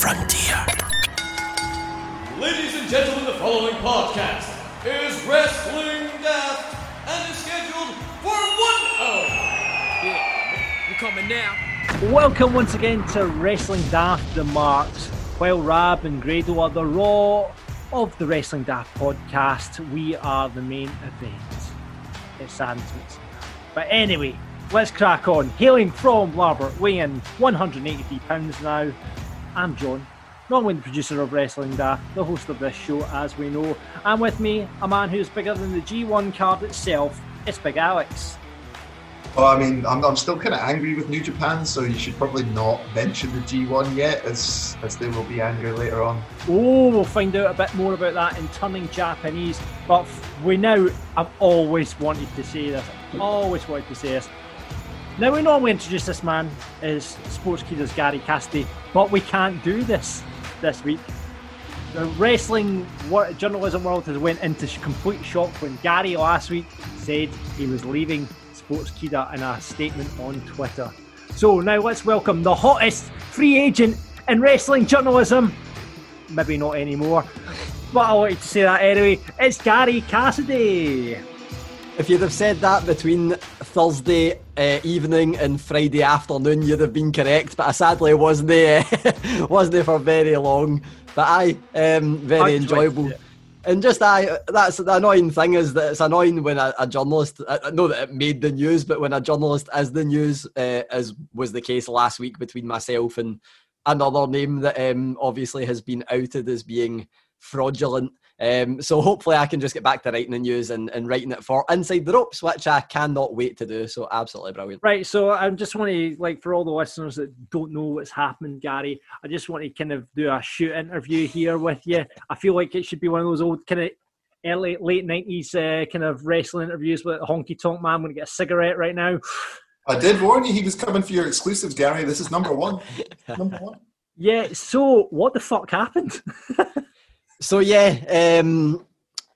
frontier. Ladies and gentlemen, the following podcast is Wrestling Daft and is scheduled for one hour. Yeah, we're coming now. Welcome once again to Wrestling Daft the Marks. While Rab and Grado are the Raw of the Wrestling Daft podcast, we are the main event. It saddens me. to say that. But anyway, let's crack on. Hailing from Larbert, weighing 183 pounds now, I'm John, normally the producer of Wrestling Daft, the host of this show, as we know. And with me, a man who's bigger than the G1 card itself, it's Big Alex. Well, I mean, I'm, I'm still kind of angry with New Japan, so you should probably not mention the G1 yet, as as they will be angry later on. Oh, we'll find out a bit more about that in turning Japanese. But we now, I've always wanted to say this. I've always wanted to say this. Now, we normally introduce this man as Sportskeeda's Gary Cassidy, but we can't do this this week. The wrestling wor- journalism world has went into complete shock when Gary last week said he was leaving Sports Keeder in a statement on Twitter. So now let's welcome the hottest free agent in wrestling journalism, maybe not anymore. But I wanted to say that anyway. It's Gary Cassidy. If you'd have said that between Thursday uh, evening and Friday afternoon, you'd have been correct. But I sadly wasn't there, wasn't there for very long. But I, um, very I enjoyable. it. And just I, that's the annoying thing is that it's annoying when a, a journalist. I I know that it made the news, but when a journalist is the news, uh, as was the case last week between myself and another name that um, obviously has been outed as being fraudulent. Um, so hopefully I can just get back to writing the news and, and writing it for Inside the Ropes, which I cannot wait to do. So absolutely brilliant. Right, so I just want to, like, for all the listeners that don't know what's happened, Gary, I just want to kind of do a shoot interview here with you. I feel like it should be one of those old kind of early, late 90s uh, kind of wrestling interviews with Honky Tonk Man. I'm going to get a cigarette right now. I did warn you he was coming for your exclusives, Gary. This is number one. number one. Yeah, so what the fuck happened? So yeah, um,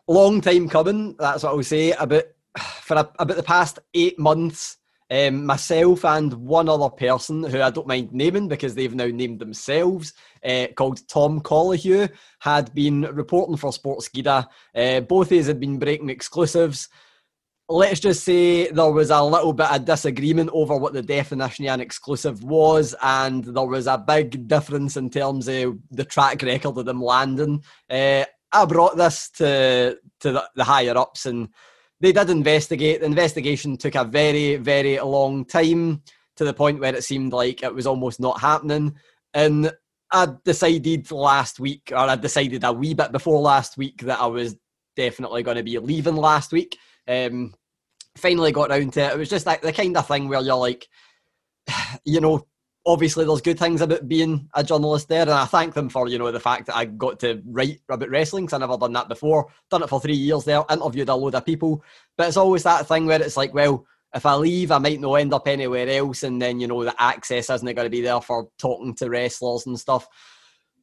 long time coming. That's what I will say. About for a, about the past eight months, um, myself and one other person who I don't mind naming because they've now named themselves, uh, called Tom Colohue, had been reporting for Sportskeeda. Uh, both of us had been breaking exclusives. Let's just say there was a little bit of disagreement over what the definition of an exclusive was, and there was a big difference in terms of the track record of them landing. Uh, I brought this to to the, the higher ups, and they did investigate. The investigation took a very, very long time to the point where it seemed like it was almost not happening. And I decided last week, or I decided a wee bit before last week, that I was definitely going to be leaving last week. Um, finally got round to it. It was just like the kind of thing where you're like, you know, obviously there's good things about being a journalist there, and I thank them for you know the fact that I got to write about wrestling because I never done that before. Done it for three years there, interviewed a load of people, but it's always that thing where it's like, well. If I leave, I might not end up anywhere else, and then you know the access isn't going to be there for talking to wrestlers and stuff.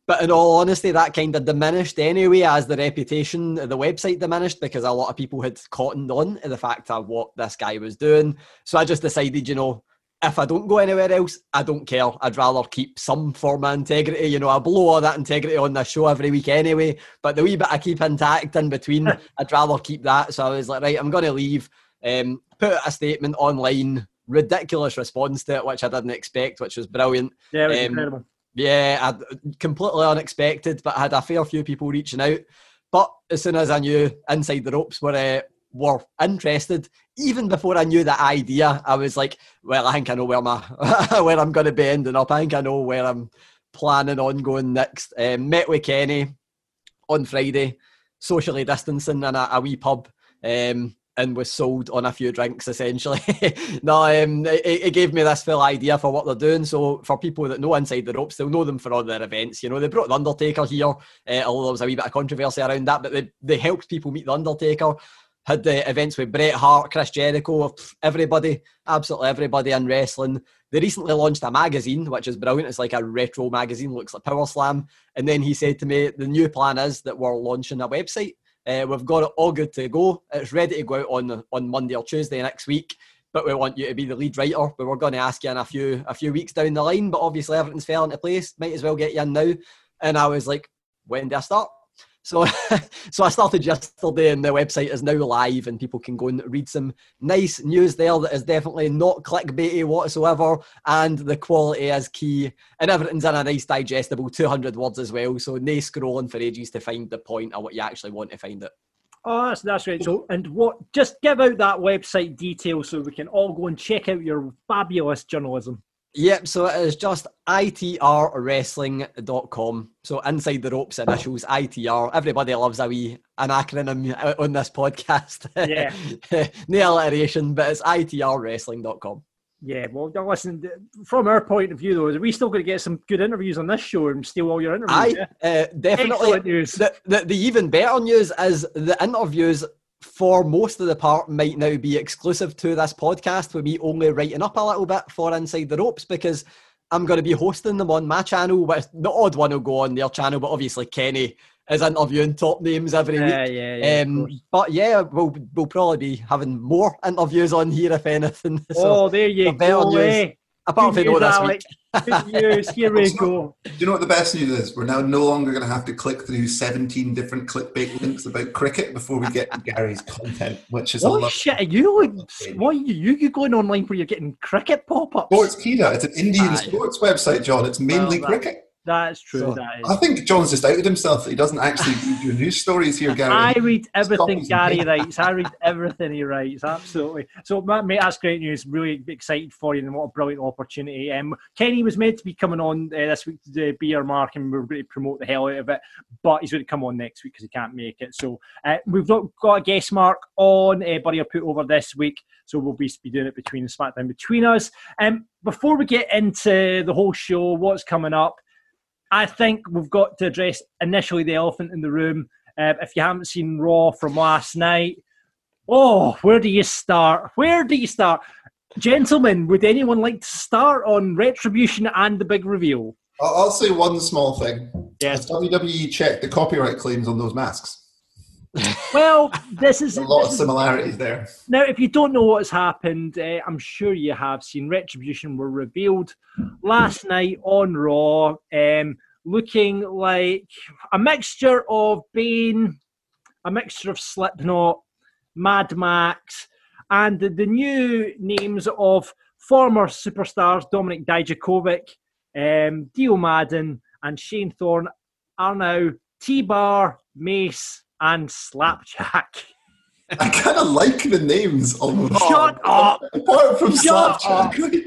But in all honesty, that kind of diminished anyway as the reputation of the website diminished because a lot of people had cottoned on to the fact of what this guy was doing. So I just decided, you know, if I don't go anywhere else, I don't care. I'd rather keep some form of integrity. You know, I blow all that integrity on this show every week anyway. But the wee bit I keep intact in between, I'd rather keep that. So I was like, right, I'm going to leave. Um, put a statement online. Ridiculous response to it, which I didn't expect, which was brilliant. Yeah, it was Um, incredible. Yeah, I, completely unexpected, but I had a fair few people reaching out. But as soon as I knew inside the ropes were uh, were interested, even before I knew the idea, I was like, "Well, I think I know where my where I'm going to be ending up. I think I know where I'm planning on going next." Um, met with Kenny on Friday, socially distancing in a, a wee pub. Um, and was sold on a few drinks essentially. no, um, it, it gave me this full idea for what they're doing. So for people that know inside the ropes, they'll know them for all their events. You know, they brought the Undertaker here, uh, although there was a wee bit of controversy around that, but they, they helped people meet the Undertaker. Had the events with Bret Hart, Chris Jericho, everybody, absolutely everybody in wrestling. They recently launched a magazine, which is brilliant. It's like a retro magazine, looks like Power Slam. And then he said to me, the new plan is that we're launching a website. Uh, we've got it all good to go. It's ready to go out on on Monday or Tuesday next week. but we want you to be the lead writer. But we're going to ask you in a few a few weeks down the line. But obviously everything's fell into place. Might as well get you in now. And I was like, when do I start? So, so I started yesterday, and the website is now live, and people can go and read some nice news there that is definitely not clickbaity whatsoever, and the quality is key, and everything's in a nice digestible 200 words as well. So, no scrolling for ages to find the point or what you actually want to find it. Oh, that's that's great. So, and what? Just give out that website details so we can all go and check out your fabulous journalism. Yep, so it is just itrwrestling.com. So inside the ropes initials, ITR. Everybody loves a wee an acronym on this podcast. Yeah. no alliteration, but it's itrwrestling.com. Yeah, well, listen. From our point of view, though, are we still going to get some good interviews on this show and steal all your interviews? Aye, yeah? uh, definitely. The, the, the even better news is the interviews for most of the part might now be exclusive to this podcast with me only writing up a little bit for Inside the Ropes because I'm going to be hosting them on my channel. With the odd one will go on their channel, but obviously Kenny is interviewing top names every Yeah, week. yeah, yeah. um, but yeah, we'll we'll probably be having more interviews on here if anything. So oh, there you the go. News. apart Good from no news, this Good news. Here we go. Do you know what the best news is? We're now no longer going to have to click through 17 different clickbait links about cricket before we get to Gary's content, which is a What lot. shit are you? like, Why are you, you going online where you're getting cricket pop-ups? Sportskeeda. It's an Indian Aye. sports website, John. It's mainly Well, that- cricket. That's true. So, that is. I think John's just outed himself that he doesn't actually read your news stories here, Gary. I read everything copies Gary writes. I read everything he writes. Absolutely. So, ma- mate, that's great news. Really excited for you, and what a brilliant opportunity. Um, Kenny was meant to be coming on uh, this week to do be our mark, and we are going to promote the hell out of it. But he's going to come on next week because he can't make it. So, uh, we've not got a guest mark on uh, Buddy or Put Over this week. So we'll be, be doing it between the SmackDown between us. Um, before we get into the whole show, what's coming up? I think we've got to address initially the elephant in the room. Uh, if you haven't seen Raw from last night, oh, where do you start? Where do you start? Gentlemen, would anyone like to start on Retribution and the big reveal? I'll, I'll say one small thing. Yes. Has WWE checked the copyright claims on those masks? Well, this is a lot of this is- similarities there. Now, if you don't know what's happened, uh, I'm sure you have seen Retribution were revealed last night on Raw, um, looking like a mixture of Bane, a mixture of Slipknot, Mad Max, and the, the new names of former superstars Dominik Dijakovic, um, Dio Maddin, and Shane Thorne are now T-Bar, Mace, and Slapjack. I kind of like the names almost. Shut up! Apart from Shut Slapjack. right?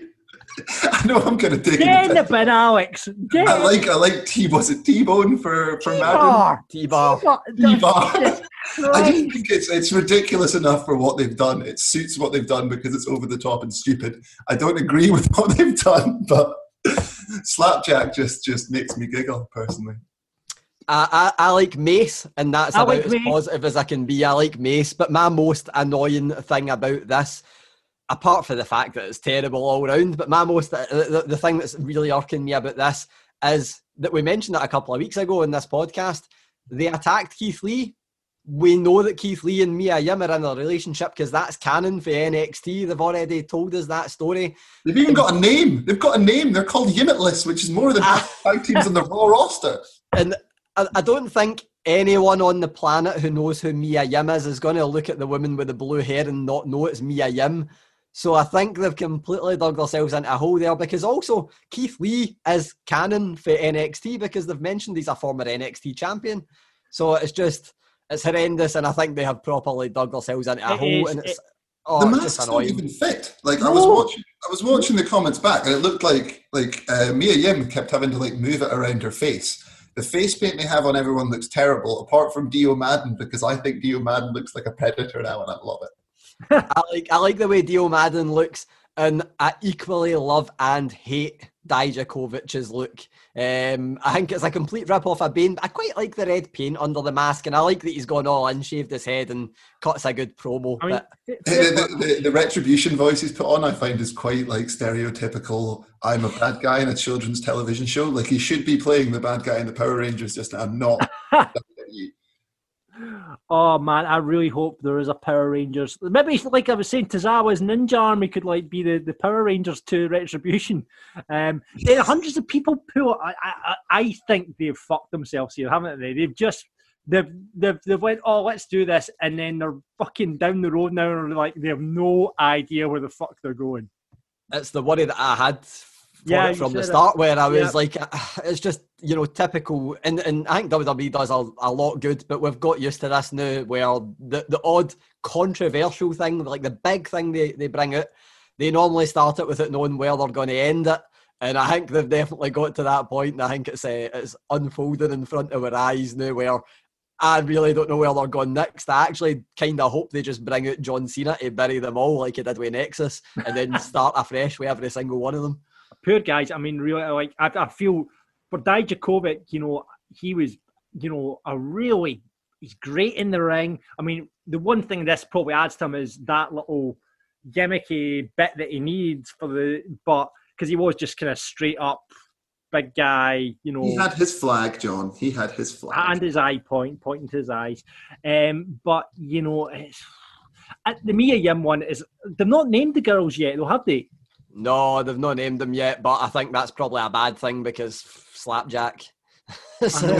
I know I'm going to take Get in it. the bin, Alex. Get I like I like T. Was it T-Bone for for Maddin? T-bar. T-bar. T-bar. I just Christ. think it's it's ridiculous enough for what they've done. It suits what they've done because it's over the top and stupid. I don't agree with what they've done, but Slapjack just just makes me giggle personally. I, I, I like Mace, and that's I about like as Mace. positive as I can be. I like Mace, but my most annoying thing about this, apart from the fact that it's terrible all round, but my most uh, the, the, the thing that's really irking me about this is that we mentioned it a couple of weeks ago in this podcast. They attacked Keith Lee. We know that Keith Lee and Mia Yim are in a relationship because that's canon for NXT. They've already told us that story. They've even got a name. They've got a name. They're called Yimitless, which is more than ah. half the tag teams on the Raw roster. And I, I don't think anyone on the planet who knows who Mia Yim is is going to look at the woman with the blue hair and not know it's Mia Yim. So I think they've completely dug themselves into a hole there because also Keith Lee is canon for NXT because they've mentioned he's a former NXT champion. So it's just it's horrendous, and I think they have properly dug themselves into a It hole, is, and it's it- oh, the it's masks just don't even fit. Like I was watching, I was watching the comments back, and it looked like like uh, Mia Yim kept having to like move it around her face. The face paint they have on everyone looks terrible, apart from Dio Maddin, because I think Dio Maddin looks like a predator now, and I love it. I like I like the way Dio Maddin looks, and I equally love and hate Dijakovic's look. Um, I think it's a complete rip off of Bane. But I quite like the red paint under the mask, and I like that he's gone all in, shaved his head, and cuts a good promo. I mean, but The, the, the, the retribution voice he's put on, I find, is quite like stereotypical. I'm a bad guy in a children's television show. Like he should be playing the bad guy in the Power Rangers, just now, not. Oh man, I really hope there is a Power Rangers. Maybe like I was saying, Tozawa's Ninja Army could like be the, the Power Rangers to Retribution. Um, yeah, hundreds of people pull. I, I I think they've fucked themselves here, haven't they? They've just they've they've they've went, oh, let's do this, and then they're fucking down the road now, and like they have no idea where the fuck they're going. It's the worry that I had Yeah, it from the it. start, where I was Yeah. like, it's just you know typical, and and I think WWE does a, a lot good, but we've got used to this now, where the the odd controversial thing, like the big thing they they bring out, they normally start it with it knowing where they're going to end it. And I think they've definitely got to that point, and I think it's uh, it's unfolding in front of our eyes now. Where I really don't know where they're going next. I actually kind of hope they just bring out John Cena to bury them all, like he did with Nexus, and then start afresh with every single one of them. Poor guys. I mean, really, like I, I feel for Dijakovic, you know, he was, you know, a really he's great in the ring. I mean, the one thing this probably adds to him is that little gimmicky bit that he needs for the, but because he was just kind of straight up big guy, you know, He had his flag, John. He had his flag. and his eye point, pointing to his eyes. Um, but you know, it's, at the Mia Yim one is they've not named the girls yet, though, have they? No, they've not named them yet, but I think that's probably a bad thing because Slapjack. So,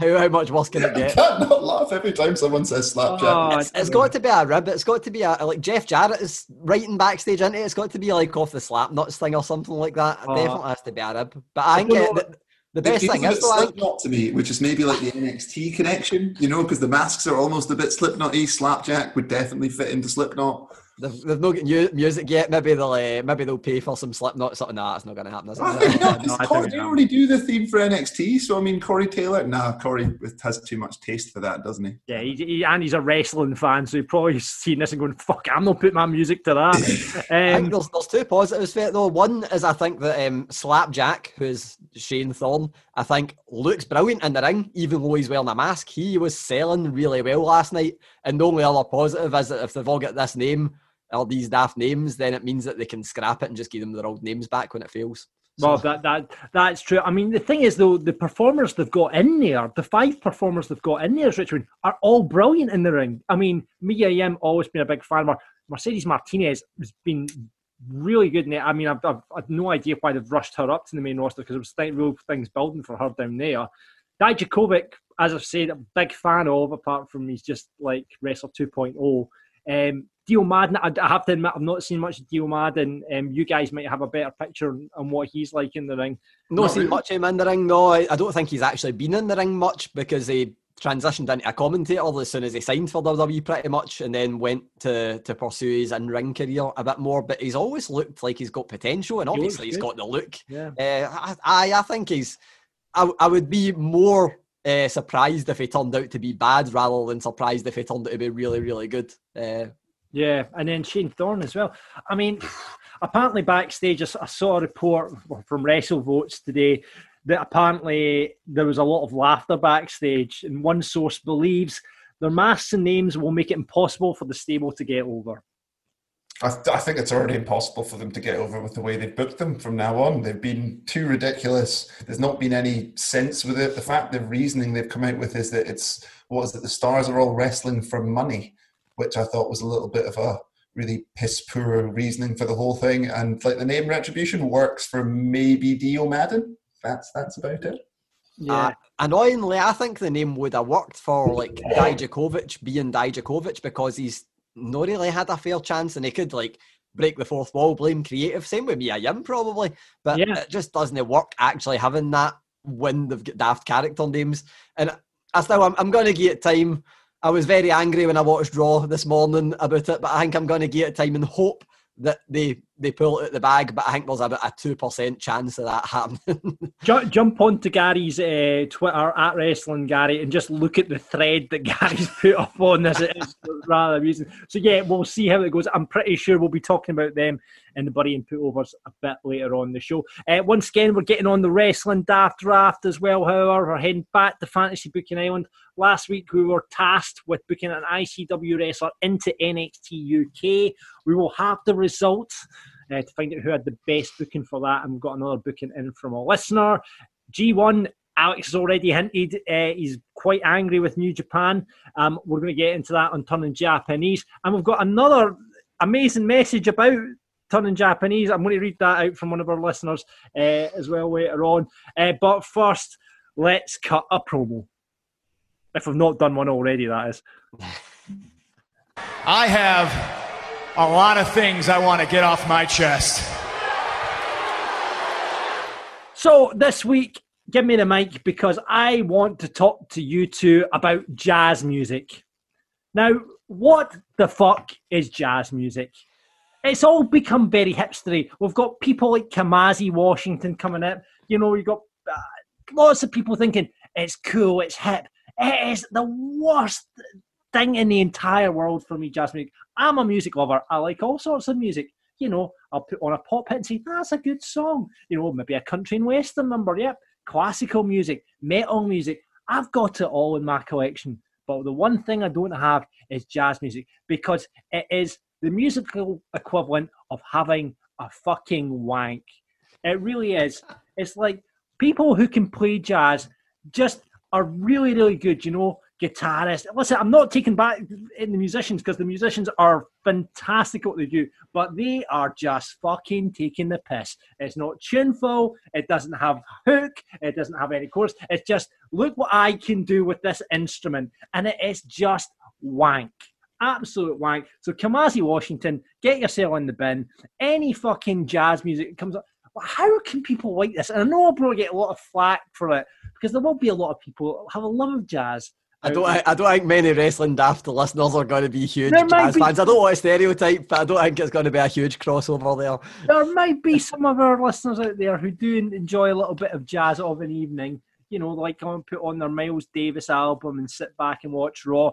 how, how much worse can it I get? can't not laugh every time someone says slapjack. Oh, It's, it's got to be a rib. It's got to be a like Jeff Jarrett is writing backstage into it. It's got to be like off the slap nuts thing or something like that. It Oh. definitely has to be a rib. But I think don't uh, know- the, the best thing is bit though, Slipknot to me, which is maybe like the NXT connection, you know, because the masks are almost a bit Slipknot-y. Slapjack would definitely fit into Slipknot. They've, they've not got mu- music yet. Maybe they'll uh, maybe they'll pay for some Slipknot. Something. Nah, it's not going to happen. Is I think not. No, I Corey, think they already do the theme for NXT, so I mean, Corey Taylor. Nah, Corey has too much taste for that, doesn't he? Yeah, he, he, and he's a wrestling fan, so he probably seen this and going, "Fuck, I'm not putting my music to that." Um, there's, there's two positives for it though. One is I think that um, Slapjack, who's Shane Thorne, I think looks brilliant in the ring, even though he's wearing a mask. He was selling really well last night. And the only other positive is that if they've all got this name or these daft names, then it means that they can scrap it and just give them their old names back when it fails. well, that that that's true. I mean, the thing is, though, the performers they've got in there, the five performers they've got in there, Richard, are all brilliant in the ring. I mean, Mia Yim always been a big fan. of. Mercedes Martinez has been really good in it. I mean, I've, I've, I've no idea why they've rushed her up to the main roster because there was th- real things building for her down there. Dijakovic, as I've said, I'm a big fan of, apart from he's just like Wrestler 2.0. Um, Dio Maddin, I, I have to admit, I've not seen much of Dio Maddin. Um, you guys might have a better picture on, on what he's like in the ring. No, Not seen really. much of him in the ring. No, I, I don't think he's actually been in the ring much because he transitioned into a commentator as soon as he signed for WWE, pretty much, and then went to to pursue his in ring career a bit more. But he's always looked like he's got potential, and He obviously he's good. got the look. Yeah. Uh, I I think he's. I, I would be more uh, surprised if he turned out to be bad rather than surprised if he turned out to be really, really good. Uh, Yeah, and then Shane Thorne as well. I mean, apparently backstage, I saw a report from WrestleVotes today that apparently there was a lot of laughter backstage, and one source believes their masks and names will make it impossible for the stable to get over. I, I think it's already impossible for them to get over with the way they've booked them from now on. They've been too ridiculous. There's not been any sense with it. The fact, the reasoning they've come out with is that it's what is it? The stars are all wrestling for money, which I thought was a little bit of a really piss poor reasoning for the whole thing. And like the name Retribution works for maybe Dio Maddin. That's that's about it. Yeah, Uh, annoyingly, I think the name would have worked for like Dijakovic being Dijakovic because he's not really had a fair chance and he could like break the fourth wall, blame creative. Same with Mia Yim probably, but Yeah. it just doesn't work actually having that when they've got daft character names. And I still, I'm, I'm going to give it time. I was very angry when I watched Raw this morning about it, but I think I'm going to give it time and hope that they they pull it out the bag. But I think there's about a two percent chance of that happening. Ju- jump onto Gary's uh, Twitter at Wrestling Gary and just look at the thread that Gary's put up on this. It is rather amusing. So yeah, we'll see how it goes. I'm pretty sure we'll be talking about them in the Buddy and Putovers a bit later on the show. Uh, once again, we're getting on the Wrestling Daft Draft as well. However, we're heading back to Fantasy Booking Island. Last week, we were tasked with booking an ICW wrestler into NXT UK. We will have the results uh, to find out who had the best booking for that. And we've got another booking in from a listener. G1 Alex has already hinted uh, he's quite angry with New Japan. Um, we're going to get into that on turning Japanese, and we've got another amazing message about turning Japanese. I'm going to read that out from one of our listeners uh, as well later on. Uh, but first, let's cut a promo. If we've not done one already, that is. I have a lot of things I want to get off my chest. So this week, give me the mic because I want to talk to you two about jazz music. Now, what the fuck is jazz music? It's all become very hipstery. We've got people like Kamasi Washington coming up. You know, you've got uh, lots of people thinking it's cool, it's hip. It is the worst thing in the entire world for me, jazz music. I'm a music lover. I like all sorts of music. You know, I'll put on a pop hit and say, that's a good song. You know, maybe a country and western number. Yep. Classical music, metal music. I've got it all in my collection. But the one thing I don't have is jazz music because it is the musical equivalent of having a fucking wank. It really is. It's like people who can play jazz just are really, really good, you know, guitarists. Listen, I'm not taking back in the musicians because the musicians are fantastic at what they do, but they are just fucking taking the piss. It's not tuneful, it doesn't have hook, it doesn't have any chorus. It's just, look what I can do with this instrument. And it is just wank absolute wank. So Kamasi Washington, get yourself in the bin. Any fucking jazz music comes up. How can people like this? And I know I'll probably get a lot of flack for it because there will be a lot of people have a love of jazz. I don't. I, I don't think many wrestling daft listeners are going to be huge jazz be- fans. I don't want to stereotype, but I don't think it's going to be a huge crossover there. There might be some of our listeners out there who do enjoy a little bit of jazz of an evening. You know, like come and put on their Miles Davis album and sit back and watch Raw.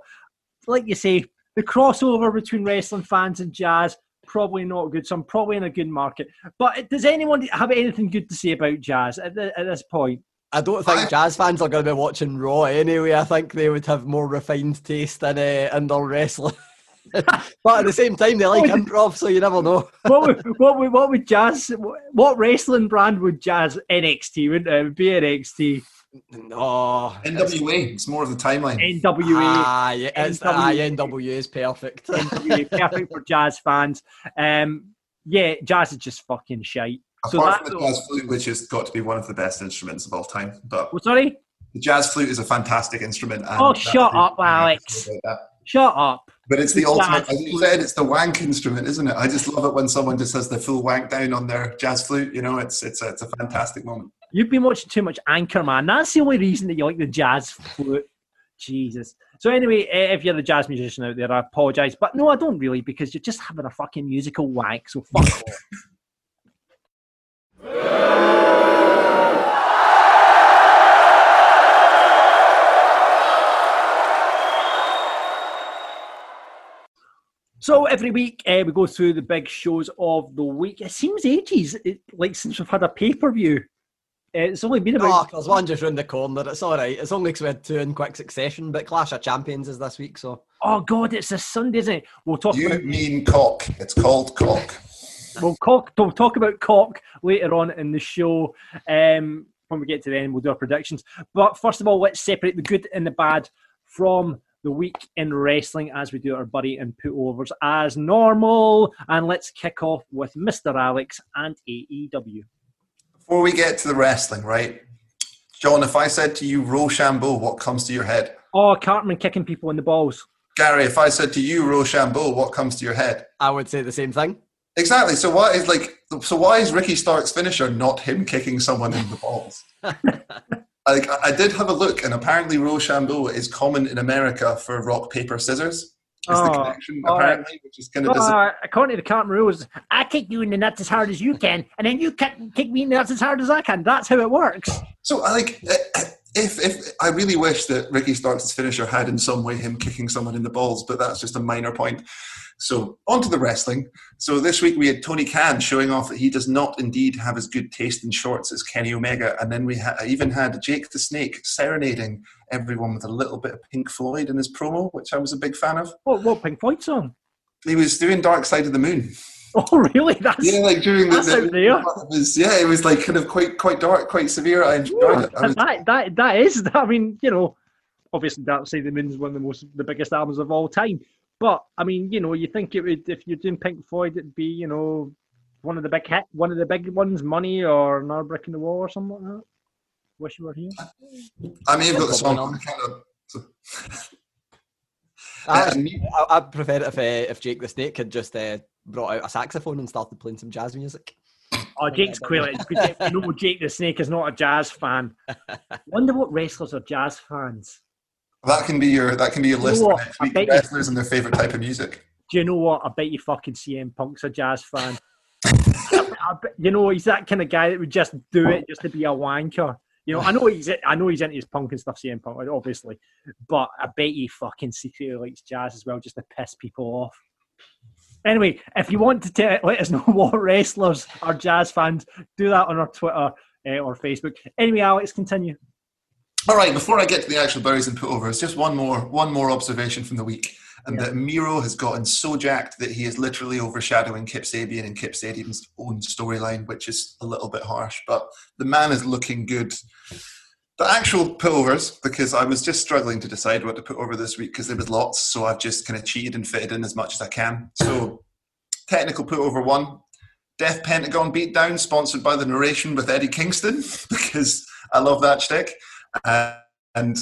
Like you say, the crossover between wrestling fans and jazz probably not good. So I'm probably in a good market. But does anyone have anything good to say about jazz at, the, at this point? I don't think I- jazz fans are going to be watching Raw anyway. I think they would have more refined taste in, uh, in their wrestling. but at the same time, they like improv, so you never know. what would what would what would jazz what wrestling brand would jazz NXT wouldn't it? It would be NXT No. NWA. It's more of the timeline. NWA Ah, yeah, it's, ah, NWA. NWA is perfect. NWA perfect for jazz fans. Um, yeah, jazz is just fucking shite. So Apart from the jazz flute, which has got to be one of the best instruments of all time. But oh, sorry, the jazz flute is a fantastic instrument. Oh, shut up, Alex. shut up. But it's the The ultimate, as you said, it's the wank instrument, isn't it? I just love it when someone just has the full wank down on their jazz flute. You know, it's it's a, it's a fantastic moment. You've been watching too much Anchorman. That's the only reason that you like the jazz flute. Jesus. So anyway, if you're the jazz musician out there, I apologise, but no, I don't really because you're just having a fucking musical wank. So fuck off. So every week uh, we go through the big shows of the week. It seems ages, it, like since we've had a pay per view. It's only been about. Oh, about there's one just round the corner. It's all right. It's only because we had two in quick succession, but Clash of Champions is this week, so oh god, it's a Sunday, isn't it? We'll talk You about mean cock? It's called cock. We'll, cock, we'll talk about cock later on in the show. Um, when we get to the end, we'll do our predictions. But first of all, let's separate the good and the bad from the week in wrestling as we do our buddy and put overs as normal. And let's kick off with Mr. Alex and AEW. Before we get to the wrestling, right? John, if I said to you Rochambeau, what comes to your head? Oh, Cartman kicking people in the balls. Gary, if I said to you Rochambeau, what comes to your head? I would say the same thing. Exactly. So why is like so why is Ricky Stark's finisher not him kicking someone in the balls? like I did have a look, and apparently Rochambeau is common in America for rock paper scissors. Is the Oh, connection all right. apparently, which is kind of Uh, according to the Cartman rules, I kick you in the nuts as hard as you can, and then you kick, kick me in the nuts as hard as I can. That's how it works. so. I like eh, if if I really wish that Ricky Stark's finisher had in some way him kicking someone in the balls, but that's just a minor point. So on to the wrestling. So this week we had Tony Khan showing off that he does not indeed have as good taste in shorts as Kenny Omega, and then we ha- even had Jake the Snake serenading everyone with a little bit of Pink Floyd in his promo, which I was a big fan of. What, what Pink Floyd song? He was doing Dark Side of the Moon. Oh, really? That's Yeah, like during the, the out there. it was yeah, it was like kind of quite quite dark, quite severe. I enjoyed it. I was, that, that that is. I mean, you know, obviously, Dark Side of the Moon is one of the most the biggest albums of all time. But I mean, you know, you think it would if you're doing Pink Floyd, it'd be you know one of the big hit, one of the big ones, Money or Another Brick in the Wall or something like that. Wish you were here. I may have got the song. Probably I kind of, I, Uh, I, I'd prefer it if uh, if Jake the Snake had just uh, brought out a saxophone and started playing some jazz music. Oh, Jake's clearly. You know, Jake the Snake is not a jazz fan. Wonder what wrestlers are jazz fans. That can be your that can be your You list next week. bet you- Wrestlers and their favorite type of music. Do you know what? I bet you fucking CM Punk's a jazz fan. I bet, you know, he's that kind of guy that would just do it just to be a wanker. You know, I know he's I know he's into his punk and stuff, CM Punk, obviously, but I bet he fucking secretly likes jazz as well, just to piss people off. Anyway, if you want to tell, let us know what wrestlers are jazz fans, do that on our Twitter uh, or Facebook. Anyway, Alex, continue. All right, before I get to the actual buries and putovers, just one more one more observation from the week, and Yeah. that Miro has gotten so jacked that he is literally overshadowing Kip Sabian and Kip Sabian's own storyline, which is a little bit harsh. But the man is looking good. The actual putovers, because I was just struggling to decide what to put over this week because there was lots, so I've just kind of cheated and fitted in as much as I can. So, technical putover one, Death Pentagon Beatdown, sponsored by the narration with Eddie Kingston, because I love that shtick. Uh, and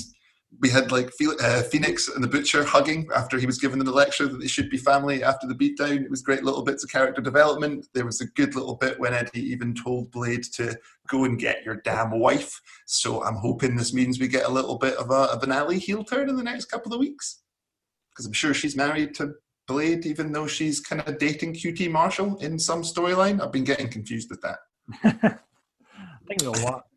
we had like uh, Phoenix and the Butcher hugging after he was given the lecture that they should be family after the beatdown. It was great little bits of character development. There was a good little bit when Eddie even told Blade to go and get your damn wife. So I'm hoping this means we get a little bit of, a, of an Allie heel turn in the next couple of weeks. Because I'm sure she's married to Blade, even though she's kind of dating QT Marshall in some storyline. I've been getting confused with that. I think they'll what?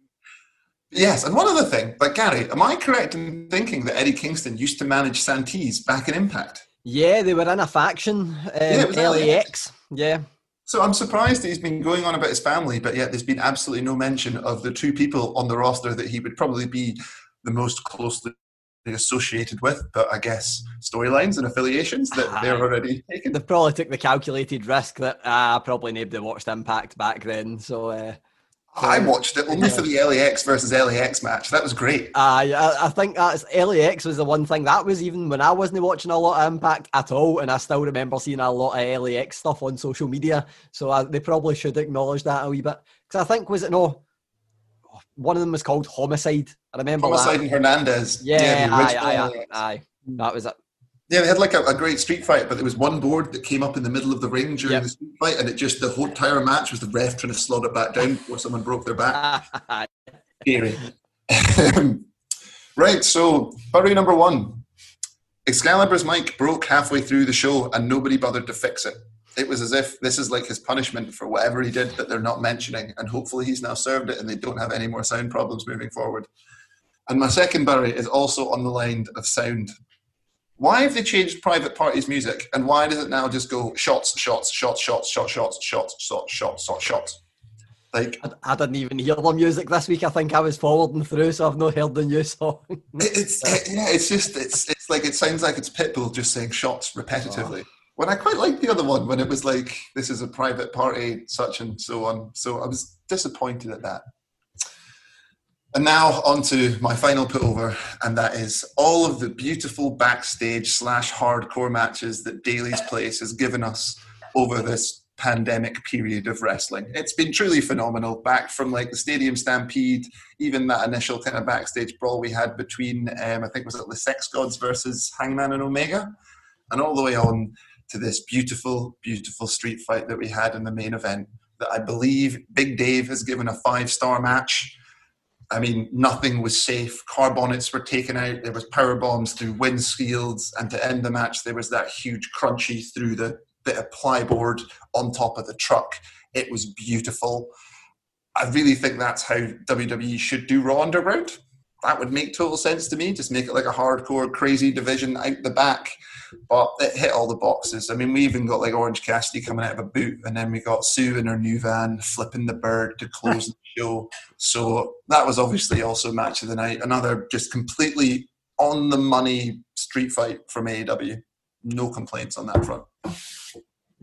Yes, and one other thing, like Gary, am I correct in thinking that Eddie Kingston used to manage Santees back in Impact? Yeah, they were in a faction, um, was LAX. Yeah, So I'm surprised that he's been going on about his family, but yet there's been absolutely no mention of the two people on the roster that he would probably be the most closely associated with. But I guess storylines and affiliations that they're already taken. they probably took the calculated risk that ah, probably nobody watched Impact back then. So uh, I um, watched it only for the LAX versus LAX match. That was great. I, I I think that's LAX was the one thing that was even when I wasn't watching a lot of Impact at all, and I still remember seeing a lot of LAX stuff on social media. So I, they probably should acknowledge that a wee bit because I think was it no. One of them was called Homicide. I remember Homicide that. and Hernandez. Yeah, the aye, aye, aye, aye. That was it. Yeah, they had like a, a great street fight, but there was one board that came up in the middle of the ring during Yep. the street fight, and it just the whole entire match was the ref trying to slot it back down before someone broke their back. Scary. right, so bury number one. Excalibur's mic broke halfway through the show, and nobody bothered to fix it. It was as if this is like his punishment for whatever he did that they're not mentioning, and hopefully he's now served it, and they don't have any more sound problems moving forward. And my second bury is also on the line of sound. Why have they changed Private parties music? And why does it now just go shots, shots, shots, shots, shots, shots, shots, shots, shots, shots, shots? Like, I, I didn't even hear the music this week. I think I was forwarding through, so I've not heard the new song. it's it- yeah, it's just it's it's like it sounds like it's Pitbull just saying shots repetitively. When I quite liked the other one when it was like this is a private party, such and so on. So I was disappointed at that. And now on to my final put over, and that is all of the beautiful backstage slash hardcore matches that Daily's Place has given us over this pandemic period of wrestling. It's been truly phenomenal. Back from like the Stadium Stampede, even that initial kind of backstage brawl we had between, um, I think was it the Sex Gods versus Hangman and Omega, and all the way on to this beautiful, beautiful street fight that we had in the main event. That I believe Big Dave has given a five star match. I mean, nothing was safe. Car bonnets were taken out. There was power bombs through windshields, and to end the match, there was that huge crunchy through the bit of plyboard on top of the truck. It was beautiful. I really think that's how WWE should do Raw Underground. That would make total sense to me. Just make it like a hardcore, crazy division out the back. But it hit all the boxes. I mean, we even got like Orange Cassidy coming out of a boot, and then we got Sue in her new van flipping the bird to close show. So that was obviously also match of the night. Another just completely on the money street fight from AEW. No complaints on that front.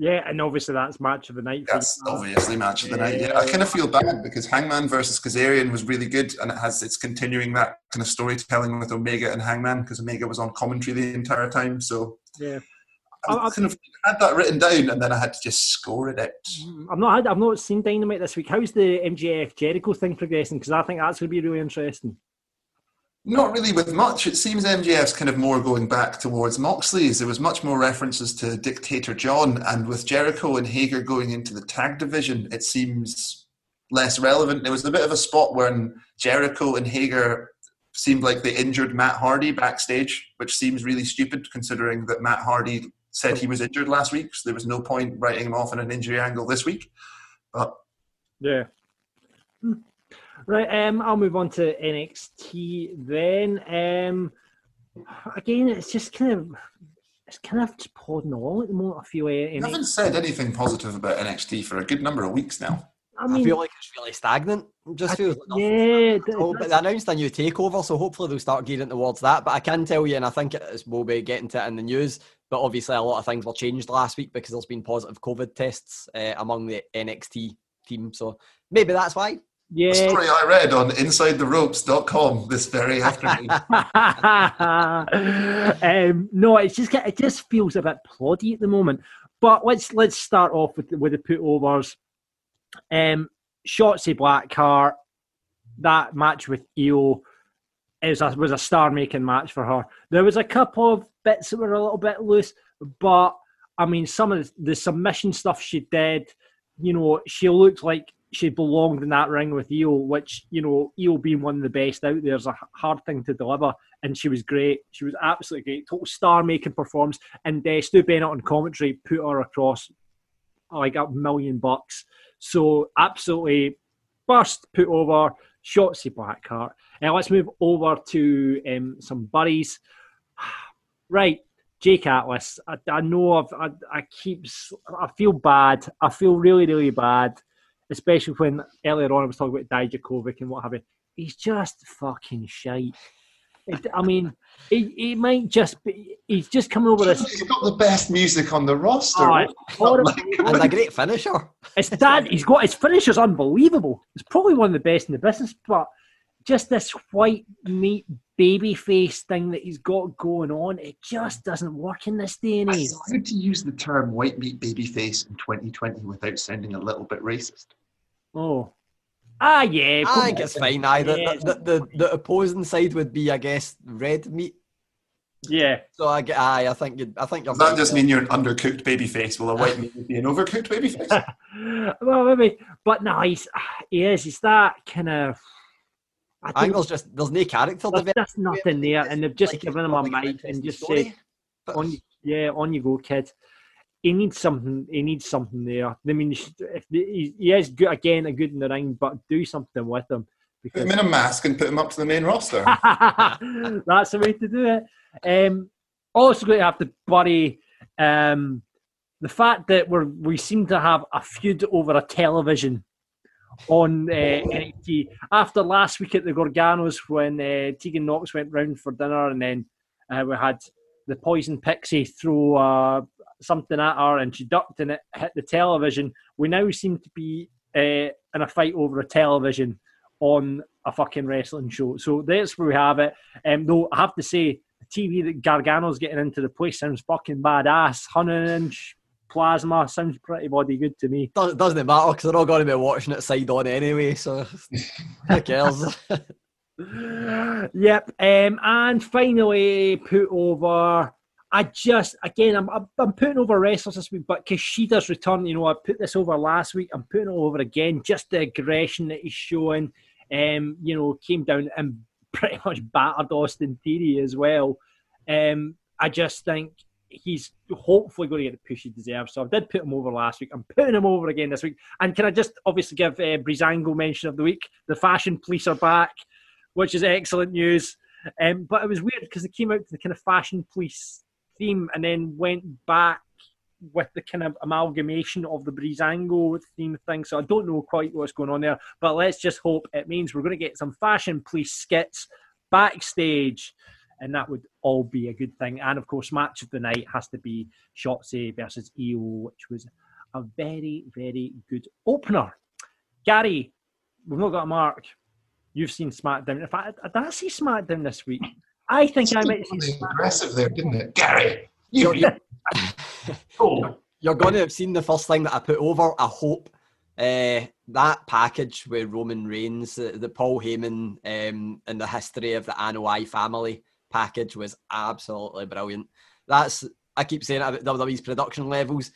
Yeah, and obviously that's match of the night. That's obviously match of the night. Yeah, I kind of feel bad because Hangman versus Kazarian was really good, and it has it's continuing that kind of storytelling with Omega and Hangman because Omega was on commentary the entire time. So Yeah. I, I- kind of had that written down, and then I had to just score it mm, out. I've not had, I've not seen Dynamite this week. How's the MJF Jericho thing progressing? Because I think that's going to be really interesting. Not really with much. It seems MJF's kind of more going back towards Moxley's. There was much more references to Dictator John, and with Jericho and Hager going into the tag division, it seems less relevant. There was a bit of a spot when Jericho and Hager seemed like they injured Matt Hardy backstage, which seems really stupid considering that Matt Hardy said he was injured last week, so there was no point writing him off on an injury angle this week. But Yeah. Right, um, I'll move on to NXT then. Um, again, it's just kind of, it's kind of just plodding along at the moment. I feel. Uh, I haven't said anything positive about NXT for a good number of weeks now. I I, feel like it's really stagnant. It just I- feels like nothing. yeah, Oh, but they announced a new takeover, so hopefully they'll start gearing towards that. But I can tell you, and I think it's, we'll be getting to it in the news. But obviously, a lot of things were changed last week because there's been positive COVID tests uh, among the NXT team. So maybe that's why. A yeah. story I read on InsideTheRopes.com this very afternoon. um, no, it's just it just feels a bit ploddy at the moment. But let's let's start off with the, with the putovers. Um, Shotzi Blackheart, that match with Io is a, was a star making match for her. There was a couple of bits that were a little bit loose, but I mean, some of the, the submission stuff she did, you know, she looked like she belonged in that ring with Io, which, you know, Io being one of the best out there is a hard thing to deliver. And she was great. She was absolutely great. Total star making performance. And uh, Stu Bennett on commentary put her across like a million bucks. So absolutely first put over Shotzi Blackheart. Now let's move over to um, some buddies. Right, Jake Atlas. I, I know I've, I, I keep. s- I feel bad. I feel really, really bad, especially when earlier on I was talking about Dijakovic and what have you. He's just fucking shite. It, I mean, he, he might just be. He's just coming over this. He's got the best music on the roster. Oh, it's horrible. And a great finisher. It's that he's got his finisher's unbelievable. It's probably one of the best in the business, but just this white meat baby face thing that he's got going on, it just doesn't work in this day and age. It's hard to use the term white meat babyface in 2020 without sounding a little bit racist. Oh, ah, yeah. I think it's fine. Aye, the, Yeah. the, the, the opposing side would be, I guess, red meat. Yeah, So I get, aye, I think you, I think you're Does that just there. mean you're an undercooked babyface? Will a white meat would be an overcooked babyface? well, maybe, but no, he's he is. He's that kind of. I I think think there's just there's no character there's just nothing there, and they've just Like, given him a like mic and just story. said, But- on yeah, on you go, kid. He needs something. He needs something there. I mean, if the, he, he is good again, a good in the ring, but do something with him Put because him in a mask and put him up to the main roster. that's the way to do it. Um, also, going to have to bury um, the fact that we we seem to have a feud over a television on uh, NXT after last week at the Garganos when uh, Tegan Nox went round for dinner and then uh, we had the poison pixie throw uh, something at her and she ducked and it hit the television. We now seem to be uh, in a fight over a television on a fucking wrestling show. So that's where we have it. Um, though I have to say, the TV that Gargano's getting into the place sounds fucking badass. 100 inch plasma sounds pretty bloody good to me. Does- Doesn't matter because they're all going to be watching it side on anyway, so who cares? yep. Um, and finally, put over. I just again, I'm I'm I'm putting over wrestlers this week, but Kishida's return. You know, I put this over last week. I'm putting it over again. Just the aggression that he's showing. Um, you know, came down and pretty much battered Austin Theory as well. Um, I just think he's hopefully going to get the push he deserves. So I did put him over last week. I'm putting him over again this week. And can I just obviously give uh, Breezango mention of the week? The fashion police are back, which is excellent news. Um, but it was weird because they came out to the kind of fashion police theme and then went back with the kind of amalgamation of the Breezango theme thing. So I don't know quite what's going on there. But let's just hope it means we're going to get some fashion police skits backstage. And that would all be a good thing. And of course, match of the night has to be Shotzi versus Io, which was a very, very good opener. Gary, we've not got a mark. You've seen SmackDown. In fact, did I see SmackDown this week? I think I might see Something aggressive there, didn't it, Gary? You're, You, you're, oh, you're going to have seen the first thing that I put over. I hope uh, that package with Roman Reigns, the, the Paul Heyman, um, and the history of the Anoa'i family package was absolutely brilliant. That's I keep saying about WWE's production levels.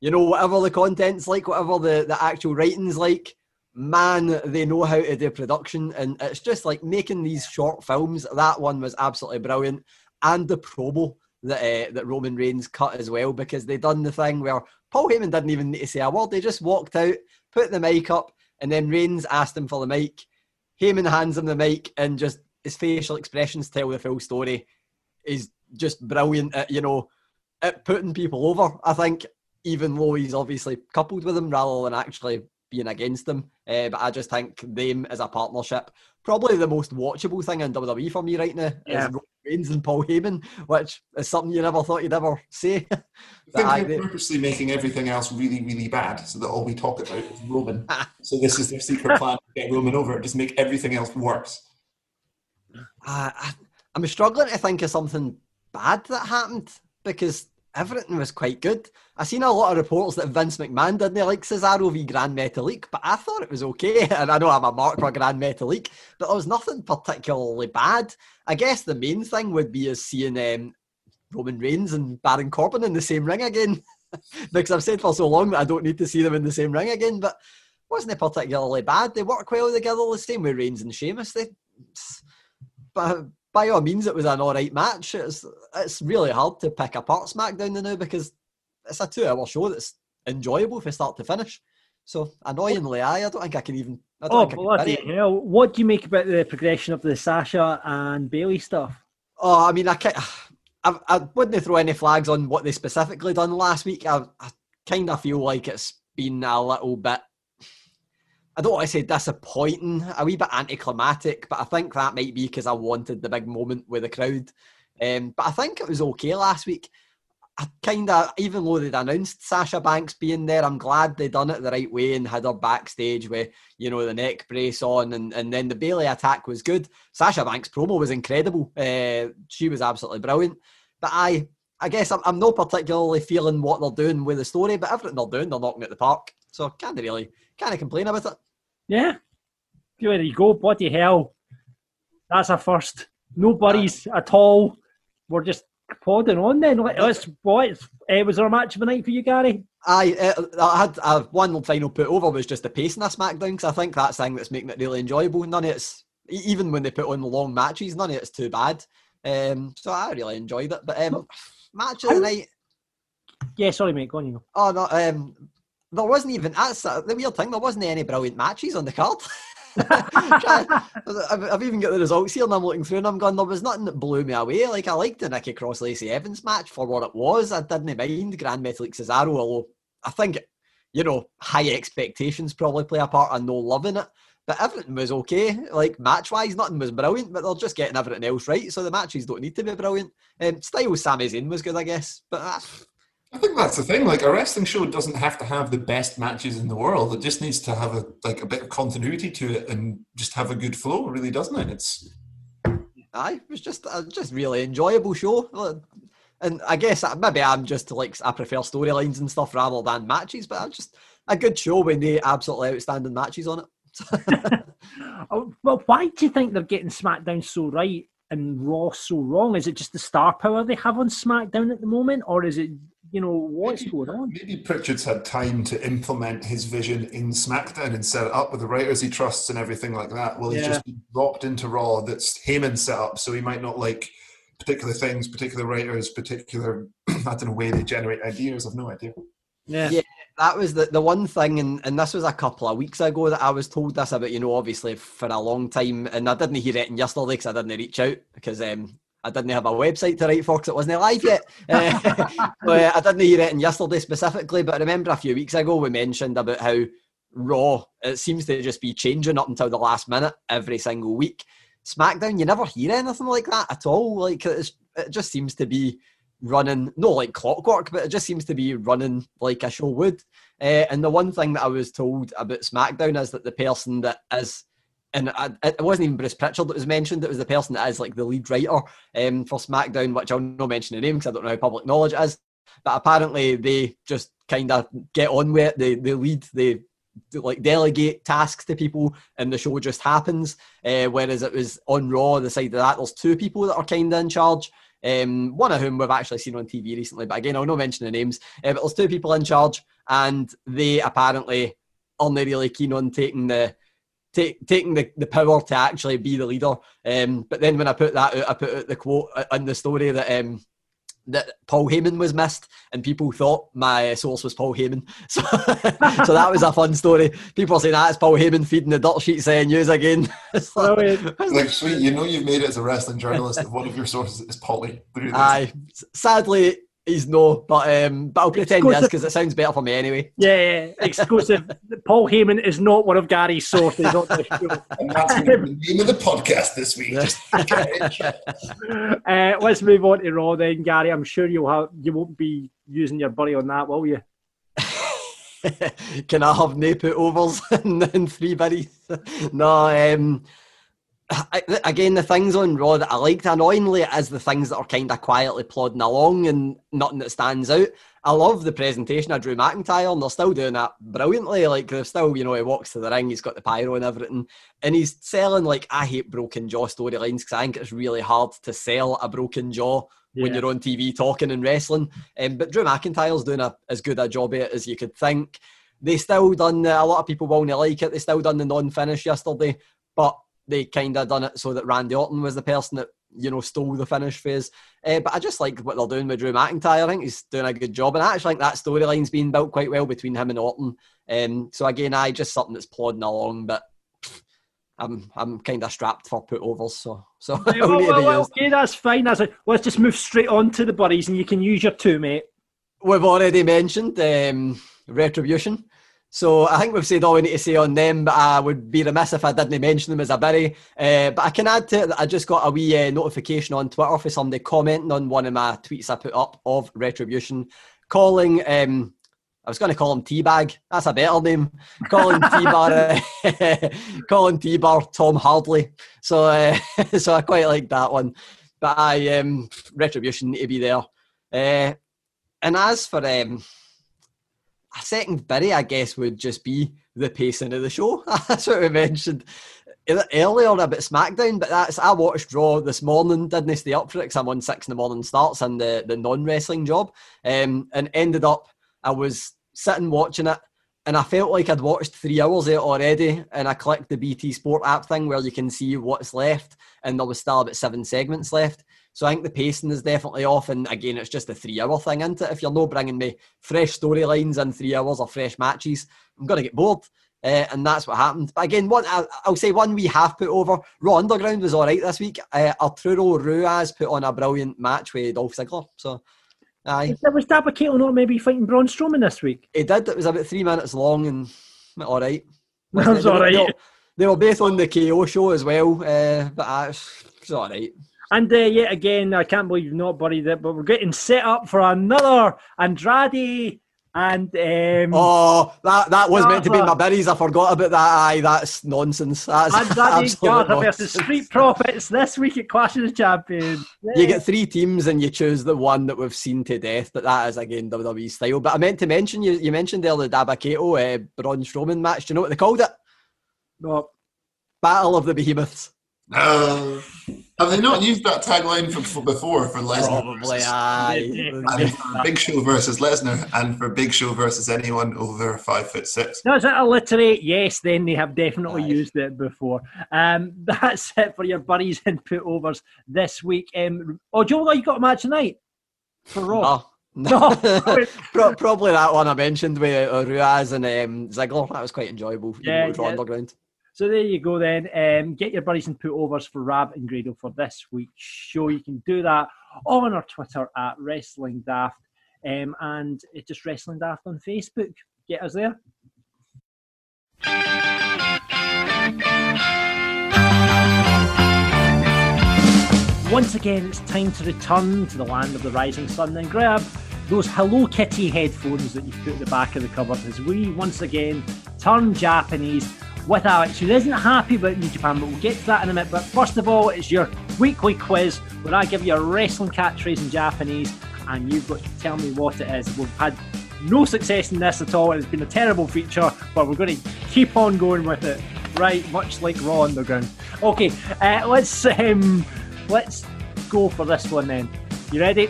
You know, whatever the content's like, whatever the, the actual writing's like, man, they know how to do production, and it's just like making these short films. That one was absolutely brilliant, and the promo that uh, that Roman Reigns cut as well because they done the thing where Paul Heyman didn't even need to say a word. They just walked out, put the mic up, and then Reigns asked him for the mic. Heyman hands him the mic, and just his facial expressions tell the full story. Is just brilliant at you know at putting people over. I think even though he's obviously coupled with them rather than actually being against them. Uh, but I just think them as a partnership, probably the most watchable thing in WWE for me right now Yeah. is Roman Reigns and Paul Heyman, which is something you never thought you'd ever say. I think I- they're purposely making everything else really, really bad so that all we talk about is Roman. so this is their secret plan to get Roman over, just make everything else worse. I, I, I'm struggling to think of something bad that happened because everything was quite good. I seen a lot of reports that Vince McMahon didn't like Cesaro v Grand Metalik, but I thought it was okay. And I know I'm a mark for Grand Metalik, but there was nothing particularly bad. I guess the main thing would be is seeing um, Roman Reigns and Baron Corbin in the same ring again. because I've said for so long that I don't need to see them in the same ring again, but wasn't it particularly bad? They work well together the same with Reigns and Sheamus. They, but by all means, it was an all right match. It's it's really hard to pick apart SmackDown the now because it's a two-hour show that's enjoyable from start to finish. So annoyingly, I I don't think I can even. I don't Oh, think bloody hell. What do you make about the progression of the Sasha and Bailey stuff? Oh, I mean, I can't, I, I wouldn't throw any flags on what they specifically done last week. I, I kind of feel like it's been a little bit. I don't want to say disappointing, a wee bit anticlimactic, but I think that might be because I wanted the big moment with the crowd. Um, but I think it was okay last week. I kind of, even though they'd announced Sasha Banks being there, I'm glad they done it the right way and had her backstage with, you know, the neck brace on, and, and then the Bailey attack was good. Sasha Banks' promo was incredible. Uh, she was absolutely brilliant. But I, I guess I'm, I'm not particularly feeling what they're doing with the story, but everything they're doing, they're knocking at the park. So can't really, can't complain about it. Yeah. There you go. Bloody hell. That's a first. No buddies at all. We're just plodding on then. Let- Let's, what? Uh, was there a match of the night for you, Gary? I, uh, I had uh, one final put over was just the pacing of SmackDown because I think that's the thing that's making it really enjoyable. None of it's even when they put on the long matches, none of it's too bad. Um, so I really enjoyed it. But um, match of the night, Yeah, sorry, mate. Go on, you go. oh no, um, there wasn't even that's the weird thing. There wasn't any brilliant matches on the card. I've, even got the results here, and I'm looking through, and I'm going. There was nothing that blew me away. Like I liked the Nikki Cross Lacey Evans match for what it was. I didn't mind Grand Metalik Cesaro, although I think you know high expectations probably play a part. I know loving it, but everything was okay. Like match wise, nothing was brilliant, but they're just getting everything else right. So the matches don't need to be brilliant. Um, Styles Sami Zayn was good, I guess, but that's I think that's the thing. Like a wrestling show doesn't have to have the best matches in the world. It just needs to have a like a bit of continuity to it and just have a good flow, really, doesn't it? It's Aye, it was just a just really enjoyable show. Uh, And I guess uh, maybe I'm just like I prefer storylines and stuff rather than matches, but I'm just a good show when they absolutely outstanding matches on it. Oh, well, why do you think they're getting SmackDown so right and Raw so wrong? Is it just the star power they have on SmackDown at the moment, or is it, you know, what's Maybe- going on? maybe Pritchard's had time to implement his vision in SmackDown and set it up with the writers he trusts and everything like that. Well, he's just dropped into Raw that's Heyman set up, so he might not like particular things, particular writers, particular I don't know way they generate ideas. I've no idea. Yeah. Yeah. that was the, the one thing, and, and this was a couple of weeks ago that I was told this about, you know, obviously for a long time, and I didn't hear it yesterday because I didn't reach out because um, I didn't have a website to write for because it wasn't live yet. Uh, so, uh, I didn't hear it in yesterday specifically, but I remember a few weeks ago we mentioned about how Raw, it seems to just be changing up until the last minute every single week. SmackDown, you never hear anything like that at all. Like it just seems to be running, no like clockwork, but it just seems to be running like a show would. Uh, and the one thing that I was told about SmackDown is that the person that is and I, it wasn't even Bruce Pritchard that was mentioned. It was the person that is like the lead writer um, for SmackDown, which I'll not mention the name because I don't know how public knowledge it is. But apparently, they just kind of get on with it. They they lead. They like delegate tasks to people, and the show just happens. Uh, whereas it was on Raw, the side of that, there's two people that are kind of in charge. Um, one of whom we've actually seen on TV recently, but again, I'll not mention the names. Uh, but there's two people in charge, and they apparently aren't really keen on taking the take, taking the, the power to actually be the leader. Um, but then when I put that out, I put out the quote in the story that um, that Paul Heyman was missed, and people thought my source was Paul Heyman. So, so that was a fun story. People are saying that's ah, Paul Heyman feeding the dirt sheet saying news again. like, like, sweet, you know you've made it as a wrestling journalist if one of your sources is Paulie. Aye, sadly, He's no, but um, but I'll pretend exclusive. he is because it sounds better for me anyway. Yeah, yeah. exclusive. Paul Heyman is not one of Gary's sources on the show. and that's the name of the podcast this week. uh, let's move on to Raw then, Gary. I'm sure you'll have you won't be using your buddy on that, will you? Can I have no put overs and, three buddies? no, um, again, the things on Raw that I liked annoyingly is the things that are kind of quietly plodding along and nothing that stands out. I love the presentation of Drew McIntyre, and they're still doing that brilliantly. Like they're still, you know, he walks to the ring, he's got the pyro and everything, and he's selling like I hate broken jaw storylines because I think it's really hard to sell a broken jaw yeah. when you're on TV talking and wrestling. Um, but Drew McIntyre's doing a, as good a job at it as you could think. They still done a lot of people won't like it. They still done the non-finish yesterday, but they kind of done it so that Randy Orton was the person that you know stole the finish phase. Uh, but I just like what they're doing with Drew McIntyre. I think he's doing a good job, and I actually think that storyline's been built quite well between him and Orton. Um, so again, I just something that's plodding along, but. I'm I'm kind of strapped for put overs, so so. well, well, well, okay, that's fine. That's a, let's just move straight on to the buddies, and you can use your two, mate. We've already mentioned um, retribution. So I think we've said all we need to say on them, but I would be remiss if I didn't mention them as a bury. Uh, but I can add to it that I just got a wee uh, notification on Twitter for somebody commenting on one of my tweets I put up of Retribution, calling, um, I was going to call him Teabag, that's a better name, calling T-Bar, uh, calling T-Bar Tom Hardley. So, uh, so I quite like that one. But I, um, Retribution need to be there. Uh, and as for... Um, a second Bury, I guess, would just be the pacing of the show. that's what we mentioned earlier about SmackDown, but that's I watched Raw this morning. Didn't stay up for it because I'm on six in the morning starts and the, the non wrestling job, um, and ended up I was sitting watching it. And I felt like I'd watched three hours of it already, and I clicked the BT Sport app thing where you can see what's left, and there was still about seven segments left. So I think the pacing is definitely off. And again, it's just a three hour thing, isn't it? If you're not bringing me fresh storylines in three hours or fresh matches, I'm going to get bored. Uh, and that's what happened. But again, one I'll say one we have put over. Raw Underground was all right this week. Uh, Arturo Ruas put on a brilliant match with Dolph Ziggler. So, aye. Was Dabba-Kato not maybe fighting Braun Strowman this week? He did. It was about three minutes long and all right. That was all right. They, they were both on the KO show as well, uh, but uh, it's all right. And uh, yet again, I can't believe you've not buried it, but we're getting set up for another Andrade and um, oh, that that was meant to be my buries. I forgot about that. Aye, that's nonsense. That's Andrade Garza versus Street Profits this week at Clash of the Champions. You get three teams and you choose the one that we've seen to death, but that is again WWE style. But I meant to mention you. You mentioned there the Dabba-Kato uh, Braun Strowman match. Do you know what they called it? No. Battle of the Behemoths. Uh, have they not used that tagline from before for Lesnar? Probably, aye. for Big Show versus Lesnar, and for Big Show versus anyone over five foot six. Does it alliterate? Yes, then they have definitely aye. used it before. Um, that's it for your buddies and put overs this week. Um, oh, Joe, you got a match tonight for Raw. No. no. Probably that one I mentioned with uh, Ruas and um, Ziggler. That was quite enjoyable. Yeah, yeah. So there you go then. Um, get your buddies and put overs for Rab and Grado for this week's show. You can do that on our Twitter at Wrestling Daft um, and it's just Wrestling Daft on Facebook. Get us there. once again, it's time to return to the land of the rising sun and grab those Hello Kitty headphones that you put at the back of the cupboard as we once again turn Japanese with Alex, who isn't happy about New Japan, but we'll get to that in a minute. But first of all, it's your weekly quiz where I give you a wrestling catchphrase in Japanese and you've got to tell me what it is. We've had no success in this at all. It's been a terrible feature, but we're going to keep on going with it. Right, much like Raw Underground. Okay, uh, let's um, let's go for this one then. You ready?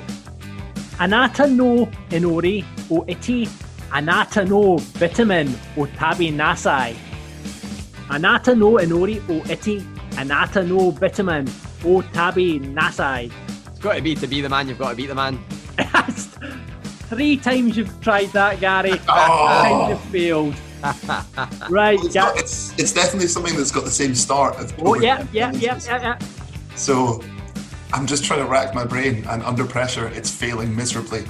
Anata no inori o iti anata no vitamin o tabi nasai. Anata no inori o iti anata no Bitumen o tabi nasai. It's got to be to be the man. You've got to beat the man. Three times you've tried that, Gary. Oh. Three Oh. times you've failed. right, It's, ja- got, it's, it's definitely something that's got the same start. As Oh, yeah, yeah, yeah, yeah, yeah. So I'm just trying to rack my brain, and under pressure, it's failing miserably.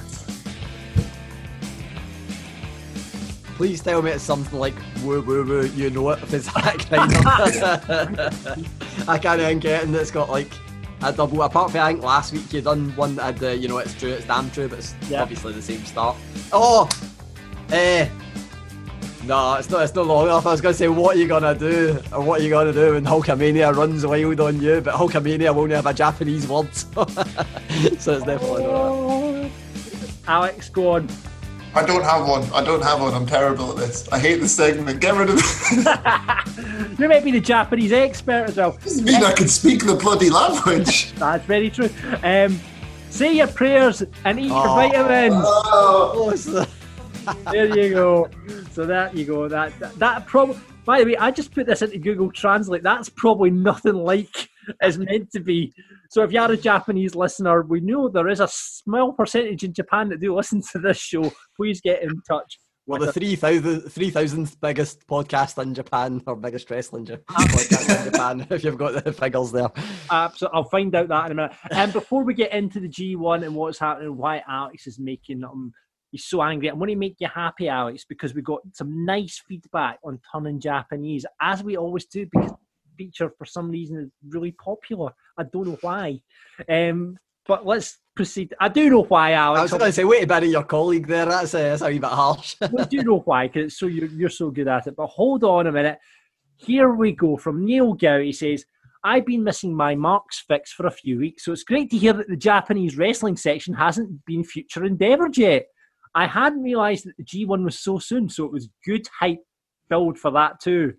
Please tell me it's something like woo woo woo. You know it if it's that kind of. I can't even get it, it's got like a double. Apart from I think last week you done one that had the you know it's true, it's damn true, but it's Yeah. obviously the same start. Oh, eh. No, it's not. It's not long enough. I was going to say, what are you gonna do, or what are you gonna do when Hulkamania runs wild on you? But Hulkamania will only have a Japanese word, so, so it's definitely not. Alex, go on. I don't have one. I don't have one. I'm terrible at this. I hate this segment. Get rid of it. You might be the Japanese expert as well. doesn't mean I can speak the bloody language. That's very true. Um, say your prayers and eat your Oh. vitamins. Oh, There you go. So that you go. That that, that probably. By the way, I just put this into Google Translate. That's probably nothing like it's meant to be. So if you're a Japanese listener, we know there is a small percentage in Japan that do listen to this show. Please get in touch. We're the us. 3,000 3,000th biggest podcast in Japan, or biggest wrestling ja- podcast in Japan, if you've got the figures there. Absolutely. I'll find out that in a minute. And before we get into the G1 and what's happening, why Alex is making um he's so angry. I'm going to make you happy, Alex, because we got some nice feedback on turning Japanese, as we always do, because feature for some reason is really popular. I don't know why. Um, but let's proceed. I do know why, I was going to say, wait a minute, your colleague there, that's, uh, that's a wee bit harsh. we do know why, because so you're, you're so good at it. But hold on a minute. Here we go from Neil Gow. He says, I've been missing my Marks fix for a few weeks, so it's great to hear that the Japanese wrestling section hasn't been future endeavoured yet. I hadn't realised that the G1 was so soon, so it was good hype build for that too.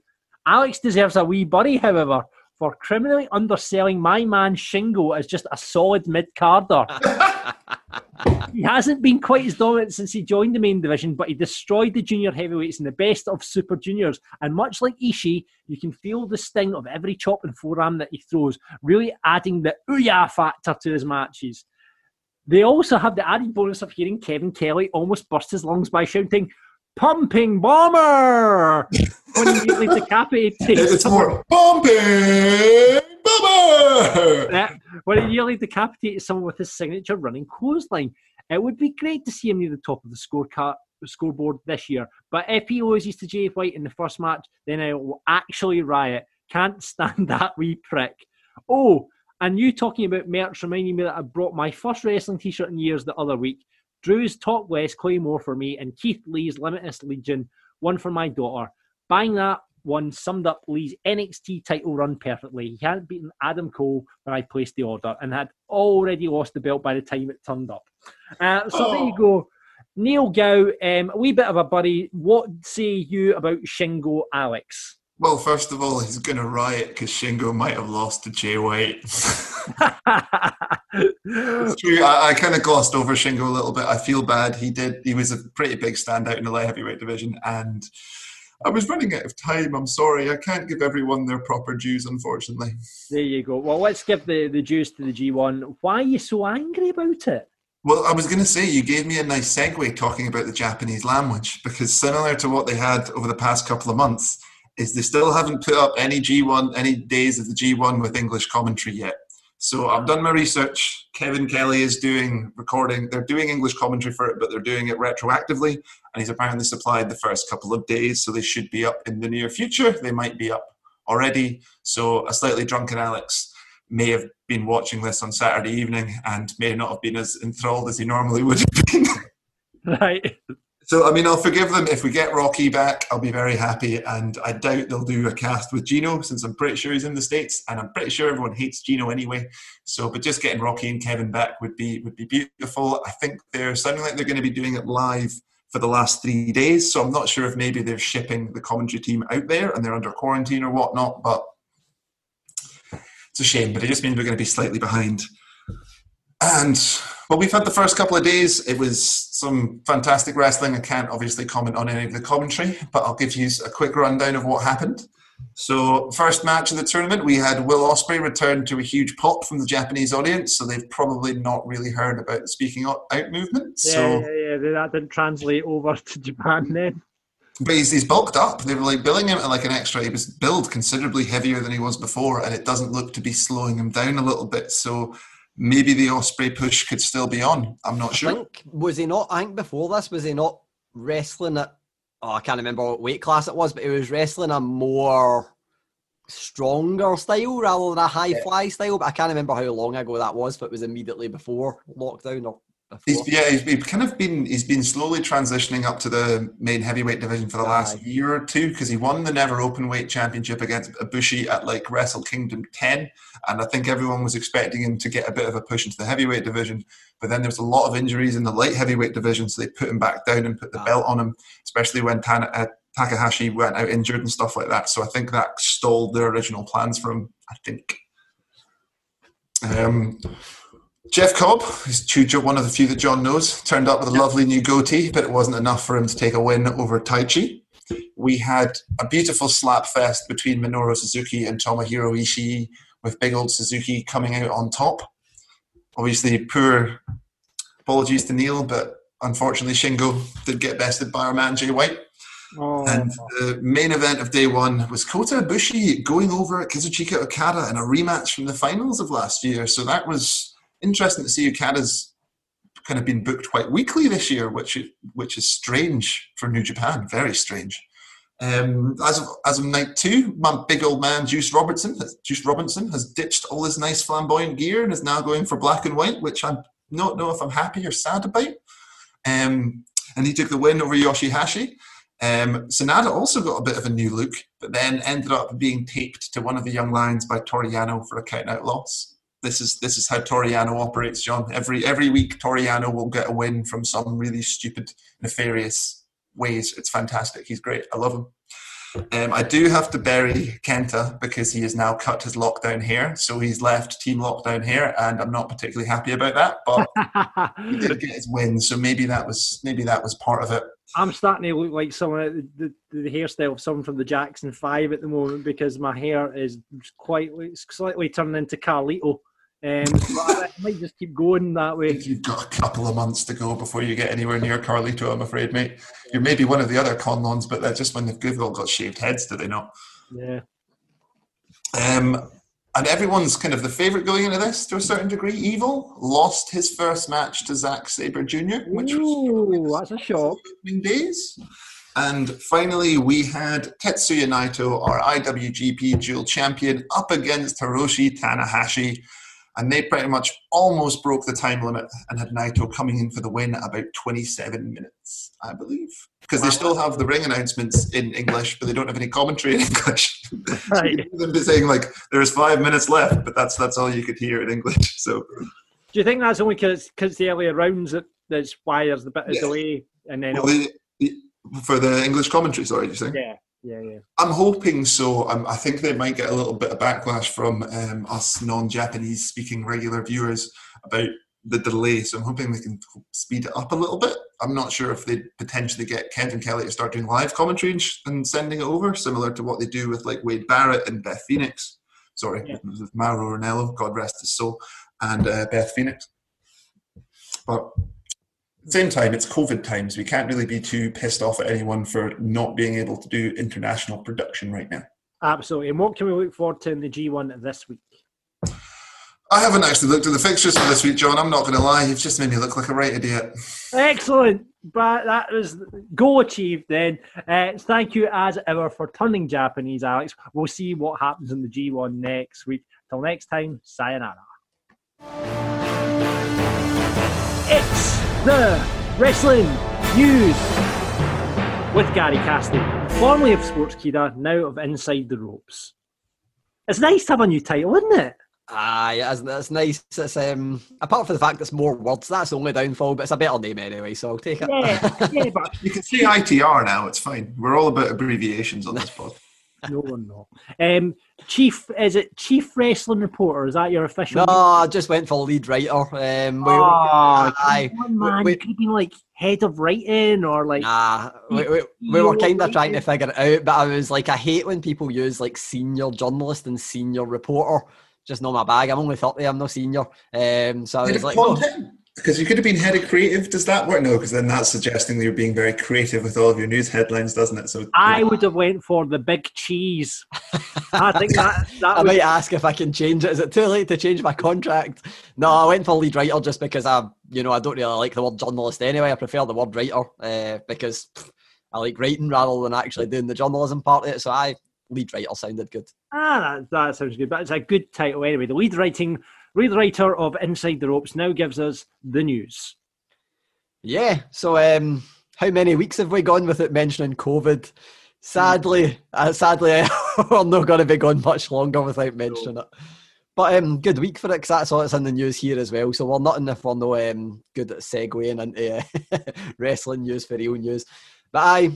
Alex deserves a wee buddy, however, for criminally underselling my man Shingo as just a solid mid carder. he hasn't been quite as dominant since he joined the main division, but he destroyed the junior heavyweights in the best of super juniors. And much like Ishii, you can feel the sting of every chop and forearm that he throws, really adding the ooyah factor to his matches. They also have the added bonus of hearing Kevin Kelly almost burst his lungs by shouting, Pumping Bomber! when he nearly decapitated it's someone. more pumping. Yeah, when he nearly decapitated someone with his signature running clothesline. It would be great to see him near the top of the scorecard scoreboard this year. But if he loses to Jay White in the first match, then I will actually riot. Can't stand that wee prick. Oh, and you talking about merch reminding me that I brought my first wrestling t-shirt in years the other week. Drew's Top West Claymore for me and Keith Lee's Limitless Legion, one for my daughter. Buying that one summed up Lee's NXT title run perfectly. He hadn't beaten Adam Cole when I placed the order and had already lost the belt by the time it turned up. Uh, so there you go. Neil Gow, um, a wee bit of a buddy. What say you about Shingo Alex? Well, first of all, he's going to riot because Shingo might have lost to Jay White. It's true. I, I kind of glossed over Shingo a little bit. I feel bad. He did. He was a pretty big standout in the light heavyweight division, and I was running out of time. I'm sorry. I can't give everyone their proper dues, unfortunately. there you go. Well, let's give the, the juice to the G1. Why are you so angry about it? Well, I was going to say you gave me a nice segue talking about the Japanese language because similar to what they had over the past couple of months, is they still haven't put up any G1, any days of the G1 with English commentary yet. So I've done my research. Kevin Kelly is doing recording. They're doing English commentary for it, but they're doing it retroactively. And he's apparently supplied the first couple of days, so they should be up in the near future. They might be up already. So a slightly drunken Alex may have been watching this on Saturday evening and may not have been as enthralled as he normally would have been. Right. So, I mean, I'll forgive them if we get Rocky back. I'll be very happy, and I doubt they'll do a cast with Gino since I'm pretty sure he's in the states, and I'm pretty sure everyone hates Gino anyway. So, but just getting Rocky and Kevin back would be would be beautiful. I think they're sounding like they're going to be doing it live for the last three days, so I'm not sure if maybe they're shipping the commentary team out there and they're under quarantine or whatnot. But it's a shame, but it just means we're going to be slightly behind. And well, we've had the first couple of days. It was some fantastic wrestling. I can't obviously comment on any of the commentary, but I'll give you a quick rundown of what happened. So, first match of the tournament, we had Will Ospreay return to a huge pop from the Japanese audience. So they've probably not really heard about the speaking out movement. Yeah, So, yeah, yeah. That didn't translate over to Japan then. but he's, he's bulked up. They were like billing him at like an extra. He was billed considerably heavier than he was before, and it doesn't look to be slowing him down a little bit. So maybe the Ospreay push could still be on. I'm not I sure. think was he not? I think before this was he not wrestling at? Oh, I can't remember what weight class it was, but he was wrestling a more stronger style rather than a high fly style. But I can't remember how long ago that was. But it was immediately before lockdown or before. He's, yeah, he's, kind of been he's been slowly transitioning up to the main heavyweight division for the last year or two because he won the Never open weight Championship against Ibushi at like Wrestle Kingdom 10, and I think everyone was expecting him to get a bit of a push into the heavyweight division. But then there was a lot of injuries in the light heavyweight division, so they put him back down and put the Aye. belt on him, especially when Tana, uh, Takahashi went out injured and stuff like that. So I think that stalled their original plans for him. I think. Um, Jeff Cobb, who's Chujo, one of the few that John knows, turned up with a lovely new goatee, but it wasn't enough for him to take a win over Taichi. We had a beautiful slap fest between Minoru Suzuki and Tomohiro Ishii, with big old Suzuki coming out on top. Obviously, poor apologies to Neil, but unfortunately, Shingo did get bested by our man Jay White. Oh, And the main event of day one was Kota Ibushi going over Kazuchika Okada in a rematch from the finals of last year. So that was interesting to see Okada's kind of been booked quite weekly this year, which is, which is strange for New Japan. Very strange. Um, as of as of night two, my big old man Juice Robertson, Juice Robinson, has ditched all his nice flamboyant gear and is now going for black and white, which I don't know if I'm happy or sad about. Um, and he took the win over Yoshihashi. Um, also got a bit of a new look, but then ended up being taped to one of the young lions by Toru Yano for a count-out loss. This is this is how Toru Yano operates, John. Every every week, Toru Yano will get a win from some really stupid, nefarious ways. It's fantastic. He's great. I love him. Um, I do have to bury Kenta because he has now cut his lockdown hair, so he's left Team Lockdown hair, and I'm not particularly happy about that. But he did get his win, so maybe that was maybe that was part of it. I'm starting to look like someone the, the, the hairstyle of someone from the Jackson Five at the moment because my hair is quite slightly turned into Carlito. Um, but I might just keep going that way. You've got a couple of months to go before you get anywhere near Carlito, I'm afraid, mate. You're maybe one of the other conlons, but that's just when they've all got shaved heads, do they not? Yeah. Um, and everyone's kind of the favourite going into this to a certain degree. Evil lost his first match to Zack Sabre Jr., which was that's a shock. opening days. And finally, we had Tetsuya Naito, our IWGP dual champion, up against Hiroshi Tanahashi. And they pretty much almost broke the time limit and had Naito coming in for the win at about 27 minutes, I believe. Because they still have the ring announcements in English, but they don't have any commentary in English. Right. so them be saying like there's five minutes left, but that's that's all you could hear in English. So Do you think that's only because it's the earlier rounds that that's why there's a bit of Yeah. delay and then well, the, the, for the English commentary, sorry, did you say? yeah, yeah, yeah. I'm hoping so. Um, I think they might get a little bit of backlash from um, us non-Japanese speaking regular viewers about the delay. So I'm hoping they can speed it up a little bit. I'm not sure if they'd potentially get Kevin Kelly to start doing live commentary and, sh- and sending it over, similar to what they do with like Wade Barrett and Beth Phoenix. Sorry, Yeah. with Mauro Ranallo, God rest his soul, and uh, Beth Phoenix. But same time, it's COVID times. We can't really be too pissed off at anyone for not being able to do international production right now. Absolutely. And what can we look forward to in the G1 this week? I haven't actually looked at the fixtures for this week, John. I'm not going to lie. You've just made me look like a right idiot. Excellent. But that was goal achieved then. Uh, thank you as ever for turning Japanese, Alex. We'll see what happens in the G1 next week. Till next time, sayonara. It's the Wrestling News with Gary Cassidy, formerly of Sportskeeda, now of Inside the Ropes. It's nice to have a new title, isn't it? Aye, it's, it's nice. It's um, apart from the fact it's more words, that's the only downfall. But it's a better name anyway, so I'll take it. Yeah, yeah, but You can say ITR now. It's fine. We're all about abbreviations on this pod. No one know. Um, Chief, is it Chief Wrestling Reporter? Is that your official? no, I just went for lead writer. Um, we, Oh, aye, come man. we- could have been like head of writing or like. Nah, we, we, we were kind of trying to figure it out, but I was like, I hate when people use like senior journalist and senior reporter. Just not my bag. I'm only 30, I'm no senior. Um, so I was like, oh, content? Because you could have been head of creative. Does that work? No, because then that's suggesting that you're being very creative with all of your news headlines, doesn't it? So I would have went for the big cheese. I think that that I would, might ask if I can change it. Is it too late to change my contract? No, I went for lead writer just because I, you know, I don't really like the word journalist anyway. I prefer the word writer uh, because pff, I like writing rather than actually doing the journalism part of it. So I lead writer sounded good. ah, that, that sounds good. But it's a good title anyway. The lead writing lead writer of Inside the Ropes now gives us the news. Yeah. So, um, how many weeks have we gone without mentioning COVID? Sadly, uh, sadly, we're not going to be going much longer without mentioning it. But um, good week for it because that's all that's in the news here as well. So we're not in if we're no um, good at segueing into uh, wrestling news for real news. But I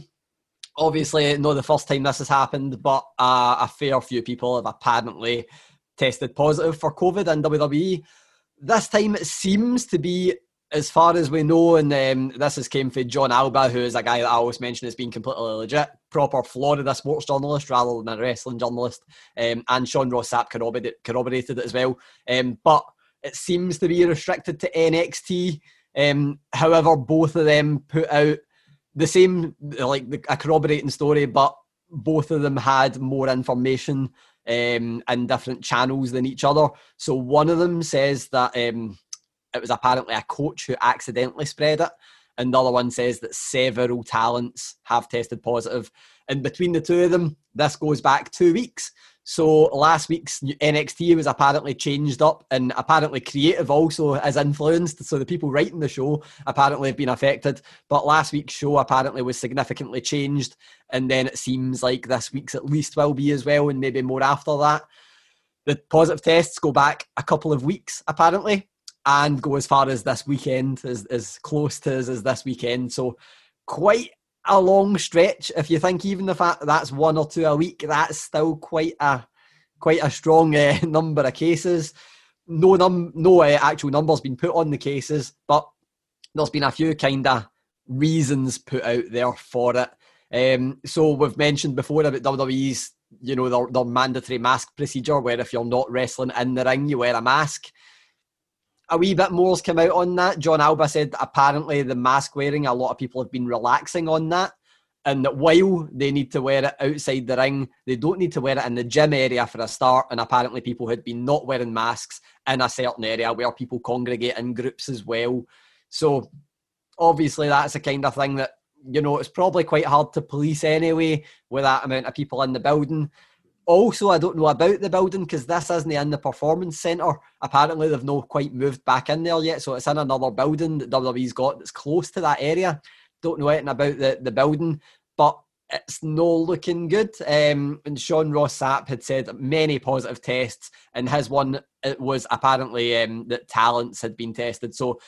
obviously not the first time this has happened, but uh, a fair few people have apparently tested positive for COVID in WWE. This time it seems to be as far as we know, and um, this has came from Jon Alba, who is a guy that I always mention as being completely legit, proper Florida sports journalist rather than a wrestling journalist, um, and Sean Ross Sapp corroborated, corroborated it as well. Um, but it seems to be restricted to NXT. Um, however, both of them put out the same, like a corroborating story, but both of them had more information um, and different channels than each other. So one of them says that um, it was apparently a coach who accidentally spread it, and the other one says that several talents have tested positive. And between the two of them, this goes back two weeks. So last week's NXT was apparently changed up, and apparently creative also is influenced. So the people writing the show apparently have been affected. But last week's show apparently was significantly changed, and then it seems like this week's at least will be as well, and maybe more after that. The positive tests go back a couple of weeks apparently, and go as far as this weekend, as, as close to as, as this weekend. So quite a long stretch. If you think even the fact that that's one or two a week, that's still quite a quite a strong uh, number of cases. No num no uh, actual numbers been put on the cases, but there's been a few kind of reasons put out there for it. Um, so we've mentioned before about WWE's, you know, their, their mandatory mask procedure, where if you're not wrestling in the ring, you wear a mask a wee bit more's come out on that. Jon Alba said apparently the mask wearing, a lot of people have been relaxing on that. And that while they need to wear it outside the ring, they don't need to wear it in the gym area for a start. And apparently, people had been not wearing masks in a certain area where people congregate in groups as well. So, obviously, that's the kind of thing that, you know, it's probably quite hard to police anyway with that amount of people in the building. Also, I don't know about the building because this isn't in the performance centre. Apparently, they've not quite moved back in there yet, so it's in another building that WWE's got that's close to that area. Don't know anything about the, the building, but it's no looking good. Um, and Sean Ross Sapp had said many positive tests, and his one it was apparently um, that talents had been tested. So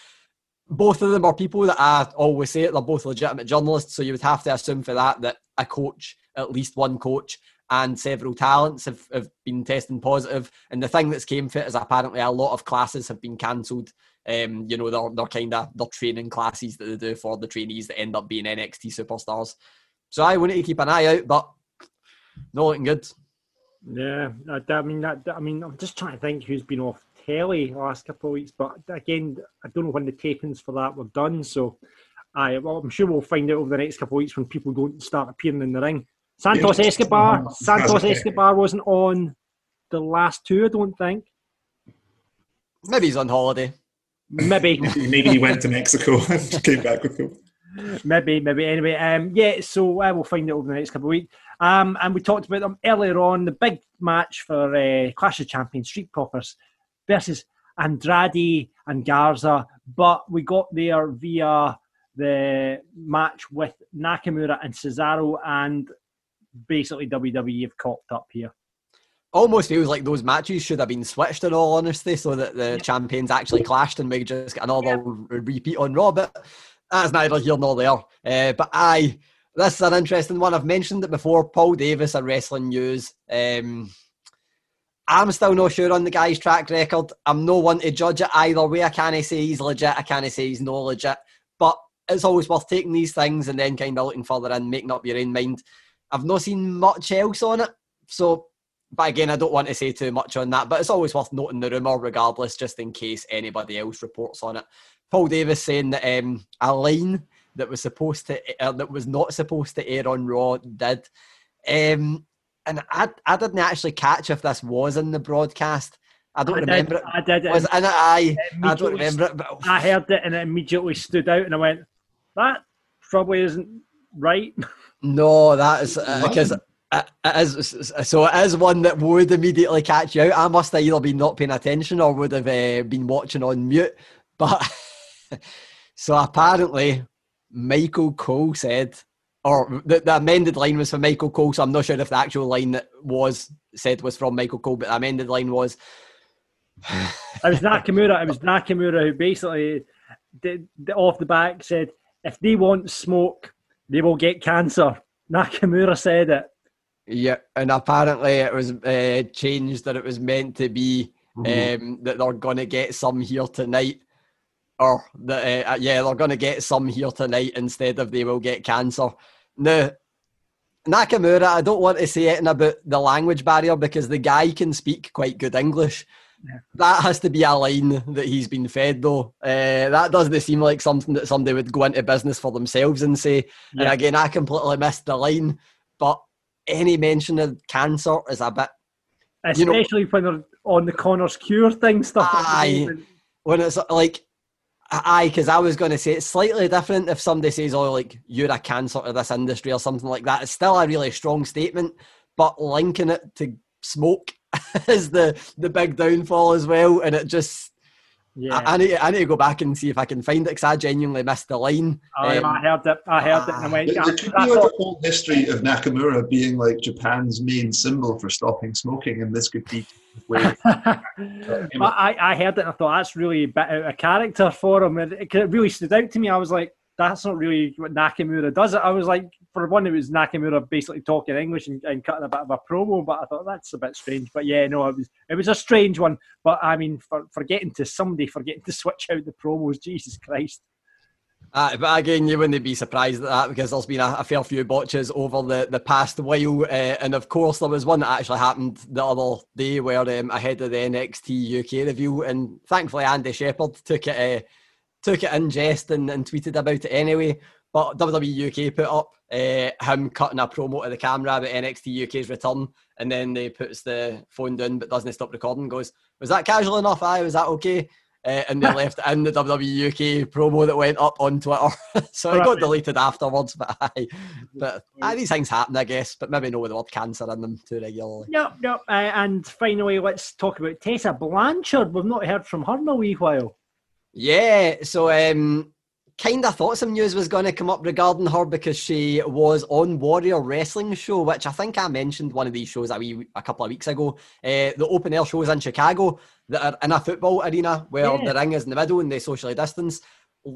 both of them are people that I always say it, they're both legitimate journalists. So you would have to assume for that that a coach, at least one coach, and several talents have, have been testing positive. And the thing that's came fit is apparently a lot of classes have been cancelled. Um, you know, they're, they're kind of their training classes that they do for the trainees that end up being NXT superstars. So I wanted to keep an eye out, but not looking good. Yeah, I, I mean, I mean, I'm just trying to think who's been off telly last couple of weeks, but again, I don't know when the tapings for that were done. So, I well, I'm sure we'll find out over the next couple of weeks when people don't start appearing in the ring. Santos Yeah. Escobar, Santos Escobar wasn't on the last two, I don't think. Maybe he's on holiday. Maybe. Maybe he went to Mexico and came back with him. maybe, maybe. Anyway, um, yeah. So uh, we'll find out over the next couple of weeks. Um, and we talked about them earlier on. The big match for uh, Clash of Champions, Street Profits versus Andrade and Garza, but we got there via the match with Nakamura and Cesaro, and basically WWE have cocked up here. Almost feels like those matches should have been switched in all honesty, so that the champions actually clashed and we just get another repeat on Raw. But that's neither here nor there. Uh, but I, this is an interesting one. I've mentioned it before. Paul Davis at Wrestling News. Um, I'm still not sure on the guy's track record. I'm no one to judge it either way. I can't say he's legit. I can't say he's no legit. But it's always worth taking these things and then kind of looking further and making up your own mind. I've not seen much else on it. So, but again, I don't want to say too much on that. But it's always worth noting the rumour, regardless, just in case anybody else reports on it. Paul Davis saying that um, a line that was supposed to uh, that was not supposed to air on Raw did. Um, and I, I didn't actually catch if this was in the broadcast. I don't I remember did, it. I did. Was it in it? I, I don't remember it. But I heard it and it immediately stood out, and I went, "That probably isn't right." no, that is because What? it, it is. So it is one that would immediately catch you out. I must have either been not paying attention or would have uh, been watching on mute. But so apparently, Michael Cole said, or the, the amended line was from Michael Cole. So I'm not sure if the actual line that was said was from Michael Cole, but the amended line was. It was Nakamura. It was Nakamura who basically did, did off the back said, "If they want smoke, they will get cancer." Nakamura said it. Yeah, and apparently it was uh, changed that it was meant to be um, that they're going to get some here tonight, or that uh, yeah they're going to get some here tonight instead of they will get cancer. Now, Nakamura, I don't want to say anything about the language barrier because the guy can speak quite good English. That has to be a line that he's been fed, though. Uh, that doesn't seem like something that somebody would go into business for themselves and say. And again, I completely missed the line, but any mention of cancer is a bit You know- Especially when they're on the Connor's Cure thing stuff. Aye. when it's like aye because i was going to say it's slightly different if somebody says oh like you're a cancer to this industry or something like that it's still a really strong statement but linking it to smoke is the the big downfall as well and it just Yeah. I, I need I need to go back and see if I can find it because I genuinely missed the line. I, Um, I heard it. I heard it, and I went. There, there could be like a whole history of Nakamura being like Japan's main symbol for stopping smoking, and this could be where but I, I heard it and I thought that's really a bit out of character for him. And it, it really stood out to me. I was like, that's not really what Nakamura does. It. I was like, for one, it was Nakamura basically talking English and, and cutting a bit of a promo. But I thought that's a bit strange. But yeah, no, it was it was a strange one. But I mean, for forgetting to somebody forgetting to switch out the promos, Jesus Christ. Uh, but again, you wouldn't be surprised at that because there's been a, a fair few botches over the, the past while. Uh, and of course, there was one that actually happened the other day where um, ahead of the NXT UK review, and thankfully Andy Shepherd took it uh, took it in jest and, and tweeted about it anyway. But WWE UK put up uh, him cutting a promo to the camera about NXT UK's return, and then they puts the phone down but doesn't stop recording. Goes, was that casual enough? Aye, was that okay? Uh, and they left in the WWE UK promo that went up on Twitter. so it got deleted afterwards. But aye, but aye, these things happen, I guess. But maybe no with the word cancer in them too regularly. Yep, yep. Uh, and finally, let's talk about Tessa Blanchard. We've not heard from her in a wee while. Yeah, so um, kind of thought some news was going to come up regarding her because she was on Warrior Wrestling Show, which I think I mentioned one of these shows a, wee, a couple of weeks ago. Uh, the open air shows in Chicago that are in a football arena where Yeah. the ring is in the middle and they socially distance.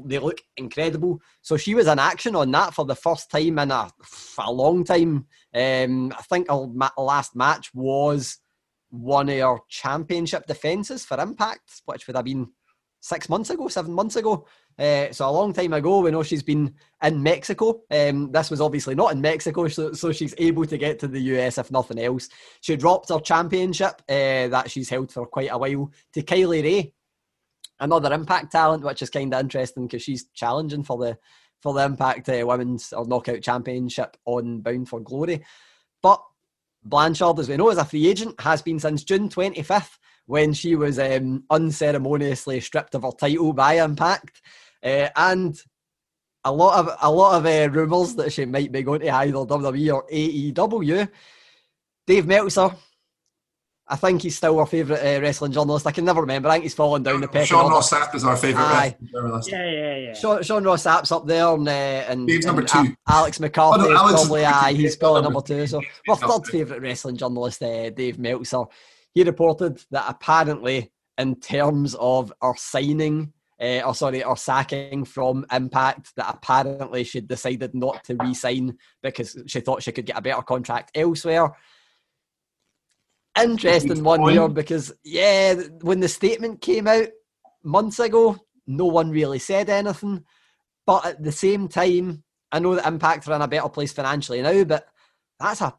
They look incredible. So she was in action on that for the first time in a, a long time. Um, I think her ma- last match was one of her championship defences for Impact, which would have been six months ago, seven months ago. Uh, so a long time ago, we know she's been in Mexico. Um, this was obviously not in Mexico, so, so she's able to get to the US if nothing else. She dropped her championship uh, that she's held for quite a while to Kylie Rae, another Impact talent, which is kind of interesting because she's challenging for the for the Impact uh, Women's or Knockout Championship on Bound for Glory. But Blanchard, as we know, is a free agent, has been since June 25th when she was um, unceremoniously stripped of her title by Impact. Uh, and a lot of a lot of uh, rumours that she might be going to either WWE or AEW. Dave Meltzer, I think he's still our favourite uh, wrestling journalist. I can never remember. I think he's fallen down the pecking Sean order. Ross Sapp is our favourite Aye. wrestling journalist. Yeah, yeah, yeah. Sean, Sean Ross Sapp's up there, and, uh, and Dave's number and two. A- Alex McCarthy Oh, no, is Alex is probably number two. aye, he's Dave's probably number number two. So, Dave's my third favourite wrestling journalist, uh, Dave Meltzer, he reported that apparently, in terms of our signing, uh, or sorry, our sacking from Impact, that apparently she decided not to re-sign because she thought she could get a better contract elsewhere. Interesting one here because yeah, when the statement came out months ago, no one really said anything. But at the same time, I know that Impact are in a better place financially now, but that's a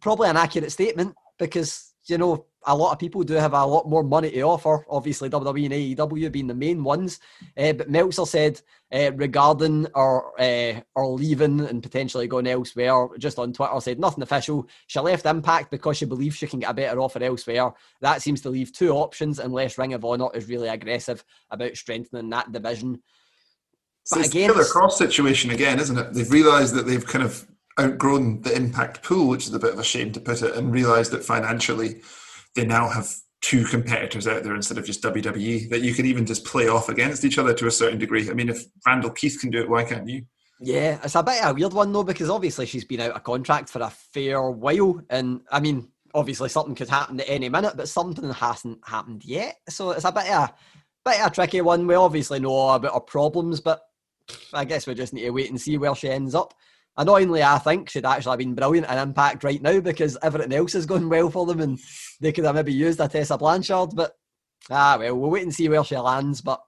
probably an accurate statement because you know a lot of people do have a lot more money to offer. Obviously, WWE and AEW being the main ones. Uh, but Meltzer said uh, regarding or uh, our leaving and potentially going elsewhere, just on Twitter said nothing official. She left Impact because she believes she can get a better offer elsewhere. That seems to leave two options unless Ring of Honor is really aggressive about strengthening that division. So But it's again, the cross situation again, isn't it? They've realised that they've kind of outgrown the impact pool, which is a bit of a shame to put it, and realised that financially they now have two competitors out there instead of just WWE that you can even just play off against each other to a certain degree. I mean, if Randall Keith can do it, why can't you? Yeah, it's a bit of a weird one though because obviously she's been out of contract for a fair while, and I mean, obviously something could happen at any minute, but something hasn't happened yet. So it's a bit of a bit of a tricky one. We obviously know about her problems, but I guess we just need to wait and see where she ends up. Annoyingly, I think she'd actually been brilliant in Impact right now because everything else is going well for them, and they could have maybe used a Tessa Blanchard. But ah, well, we'll wait and see where she lands. But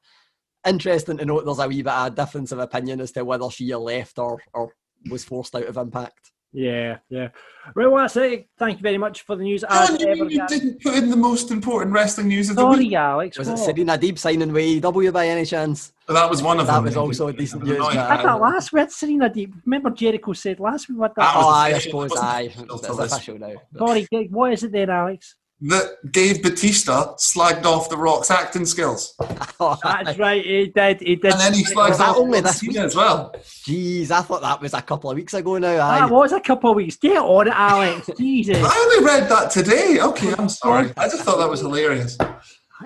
interesting to note there's a wee bit of difference of opinion as to whether she left or, or was forced out of Impact. Yeah, yeah. Right, well, that's it. Thank you very much for the news. How As do you ever, mean you didn't put in the most important wrestling news of the week? Sorry, Alex. Was it what? Serena Deeb signing with AEW by any chance? That was one of That them. was also a decent news, I thought um, last. We had Serena Deeb. Remember Jericho said last week what That oh, that. was Oh, I suppose, wasn't aye. official It's official now. Sorry, Greg, what is it then, Alex? That Dave Batista slagged off The Rock's acting skills. That's right. He did. He did. And then he Was slags off only this Cena week? as well. Jeez, I thought that was a couple of weeks ago now. That Aye. was a couple of weeks. Get on it, Alex. Jesus. I only read that today. Okay, I'm sorry. I just thought that was hilarious.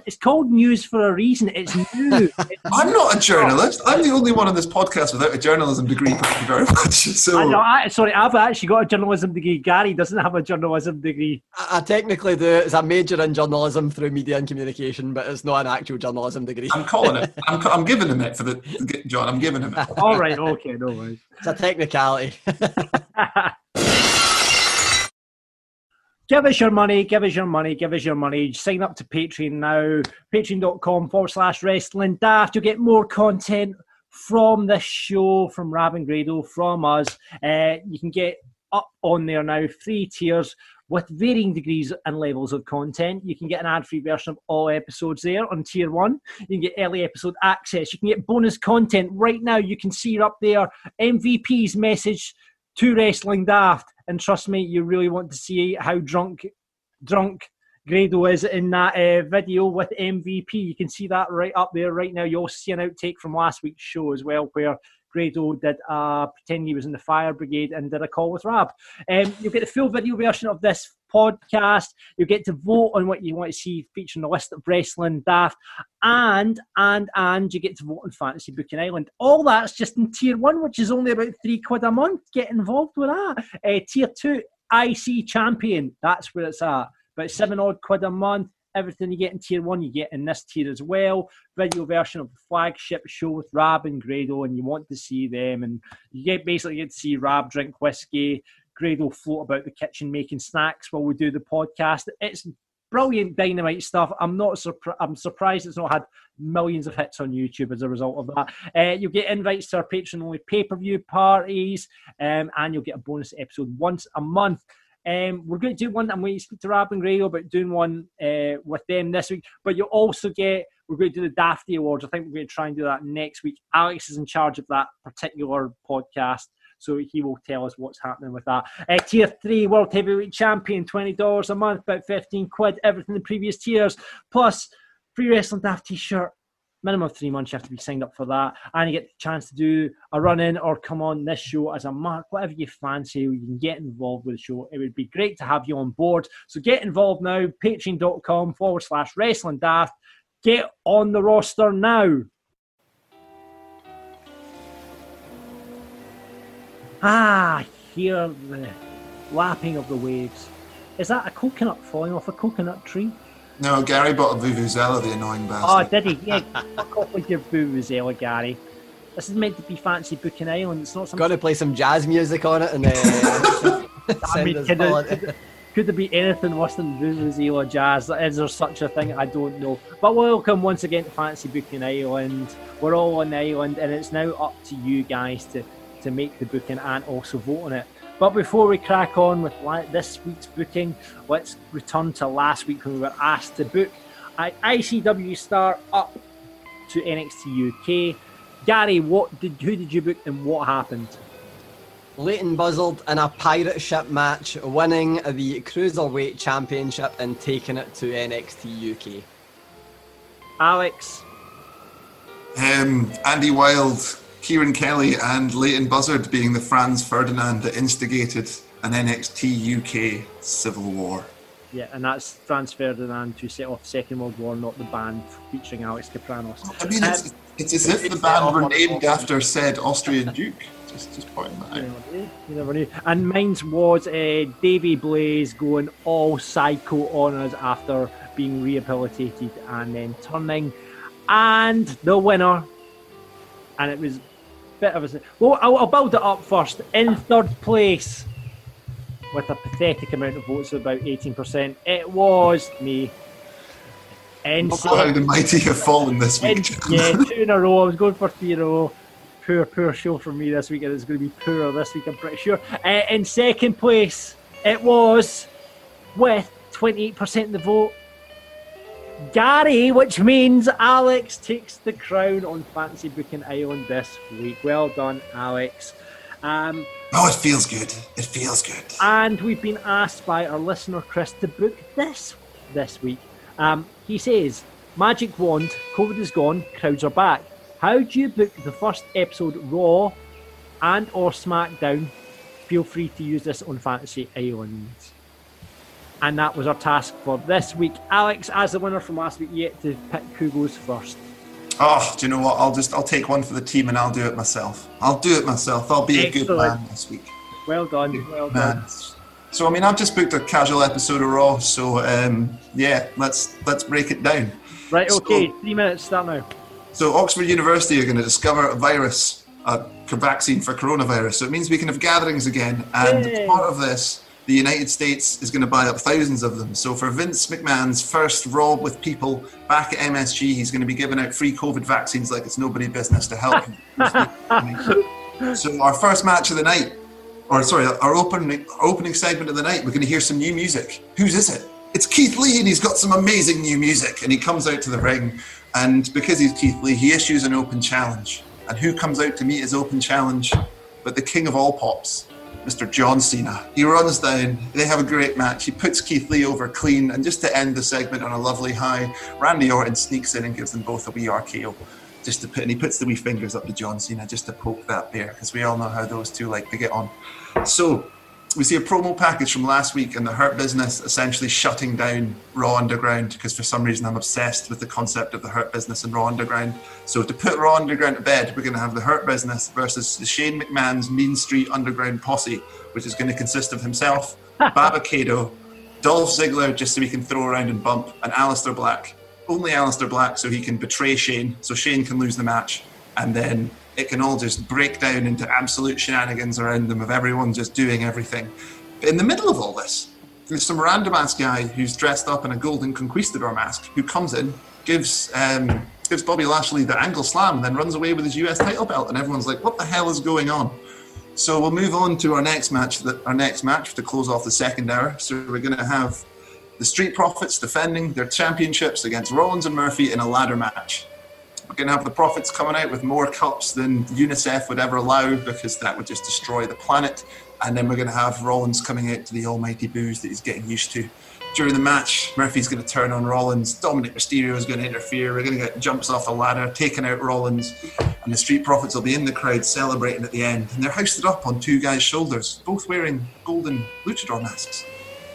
It's called news for a reason. It's new. It's I'm not a journalist. I'm the only one on this podcast without a journalism degree. Thank you very much. So I know, I, sorry, I've actually got a journalism degree. Gary doesn't have a journalism degree. I, I technically do. It's a major in journalism through media and communication, but it's not an actual journalism degree. I'm calling it. I'm, I'm giving him it for the John. I'm giving him it. All right, okay, no worries. It's a technicality. Give us your money, give us your money, give us your money. Sign up to Patreon now. Patreon.com forward slash wrestling daft. You'll get more content from this show, from Rab and Grado, from us. Uh, you can get up on there now, three tiers with varying degrees and levels of content. You can get an ad free version of all episodes there on tier one. You can get early episode access. You can get bonus content right now. You can see up there MVP's message to Wrestling Daft. And trust me, you really want to see how drunk drunk Grado is in that uh, video with MVP. You can see that right up there right now. You'll see an outtake from last week's show as well, where Grado did uh, pretend he was in the fire brigade and did a call with Rab. Um, you'll get the full video version of this podcast. You'll get to vote on what you want to see featuring the list of wrestling daft, and and and you get to vote on Fantasy Booking Island. All that's just in tier one, which is only about three quid a month. Get involved with that. Uh, tier two, IC champion. That's where it's at. About seven odd quid a month. Everything you get in tier one, you get in this tier as well. Video version of the flagship show with Rab and Grado, and you want to see them. And you get basically get to see Rab drink whiskey, Grado float about the kitchen making snacks while we do the podcast. It's brilliant dynamite stuff. I'm not surprised. I'm surprised it's not had millions of hits on YouTube as a result of that. Uh, you'll get invites to our Patreon only pay per view parties, um, and you'll get a bonus episode once a month. Um, we're going to do one. I'm going to speak to Rab and Grado about doing one uh, with them this week. But you'll also get. We're going to do the Dafty Awards. I think we're going to try and do that next week. Alex is in charge of that particular podcast. So he will tell us what's happening with that. Uh, tier three, World Heavyweight Champion, $20 a month, about 15 quid, everything in the previous tiers. Plus, free Wrestling Daft t shirt, minimum of three months. You have to be signed up for that, and you get the chance to do a run in or come on this show as a mark, whatever you fancy. You can get involved with the show. It would be great to have you on board. So get involved now. Patreon.com forward slash Wrestling Daft. Get on the roster now. Ah, hear the lapping of the waves. Is that a coconut falling off a coconut tree? No, Gary bought a Vuvuzela, the annoying bastard. Oh, bastard. did he? Yeah, fuck off with your vuvuzela, Gary. This is meant to be Fancy Booking Island. It's not Got something. to play some jazz music on it and uh, I mean, could, there, could, could there be anything worse than vuvuzela jazz? Is there such a thing? I don't know. But welcome once again to Fancy Booking Island. We're all on the island, and it's now up to you guys to to make the booking and also vote on it. But before we crack on with this week's booking, let's return to last week when we were asked to book a ICW star up to NXT UK. Gary, what did who did you book and what happened? Leyton Buzzard in a pirate ship match, winning the Cruiserweight Championship and taking it to NXT UK. Alex, Um, Andy Wild, Kieran Kelly, and Leyton Buzzard being the Franz Ferdinand that instigated an NXT UK civil war. yeah, and that's Franz Ferdinand to set off Second World War, not the band featuring Alex Kapranos. I mean, it's, it's as if the band were named after said Austrian Duke. Just, just pointing that out. You never knew. And mine was uh, Davy Blaze going all psycho on us after being rehabilitated and then turning. And the winner, and it was bit of a. Well, I'll, I'll build it up first. In third place, with a pathetic amount of votes of about 18%, it was me. And Look how the mighty have fallen this week. and, yeah, two in a row. I was going for three in a row. Poor, poor show for me this week, and it's going to be poorer this week, I'm pretty sure. Uh, in second place, it was with 28% of the vote. Gary, which means Alex takes the crown on Fancy Booking Island this week. Well done, Alex. Um, Oh, it feels good. It feels good. and we've been asked by our listener Chris to book this this week. Um, he says, "Magic wand, COVID is gone, crowds are back. How do you book the first episode Raw and or SmackDown? Feel free to use this on Fantasy Island." And that was our task for this week. Alex, as the winner from last week, yet to pick who goes first. Oh, do you know what? I'll just I'll take one for the team and I'll do it myself. I'll do it myself. I'll be a good Excellent. man this week. Well done, well done. So I mean, I've just booked a casual episode of Raw. So um, yeah, let's let's break it down. Right, So- okay, three minutes, start now. So Oxford University are going to discover a virus, a vaccine for coronavirus. So it means we can have gatherings again. And Yay. part of this, the United States is going to buy up thousands of them. So for Vince McMahon's first Raw with people back at MSG, he's going to be giving out free COVID vaccines like it's nobody's business to help. him. so our first match of the night, or sorry, our opening our opening segment of the night, we're going to hear some new music. Whose is it? It's Keith Lee, and he's got some amazing new music. And he comes out to the ring, and because he's Keith Lee, he issues an open challenge. And who comes out to meet his open challenge? But the king of all pops, Mr. John Cena. He runs down, they have a great match. He puts Keith Lee over clean, and just to end the segment on a lovely high, Randy Orton sneaks in and gives them both a wee RKO. Just to put, and he puts the wee fingers up to John Cena just to poke that bear, because we all know how those two like to get on. So we see a promo package from last week and the Hurt Business essentially shutting down Raw Underground because for some reason I'm obsessed with the concept of the Hurt Business and Raw Underground. So to put Raw Underground to bed, we're going to have the Hurt Business versus the Shane McMahon's Mean Street Underground posse, which is going to consist of himself, Dabba-Kato, Dolph Ziggler, just so he can throw around and bump, and Aleister Black. Only Aleister Black so he can betray Shane, so Shane can lose the match, and then it can all just break down into absolute shenanigans around them of everyone just doing everything. But in the middle of all this, there's some random ass guy who's dressed up in a golden conquistador mask who comes in, gives um, gives Bobby Lashley the angle slam, and then runs away with his US title belt, and everyone's like, "What the hell is going on?" So we'll move on to our next match. That our next match to close off the second hour. So we're going to have the Street Profits defending their championships against Rollins and Murphy in a ladder match. We're going to have the Profits coming out with more cups than UNICEF would ever allow because that would just destroy the planet. And then we're going to have Rollins coming out to the almighty booze that he's getting used to during the match, Murphy's going to turn on Rollins. Dominik Mysterio is going to interfere. We're going to get jumps off a ladder, taking out Rollins, and the Street Profits will be in the crowd celebrating at the end. And they're hoisted up on two guys' shoulders, both wearing golden luchador masks.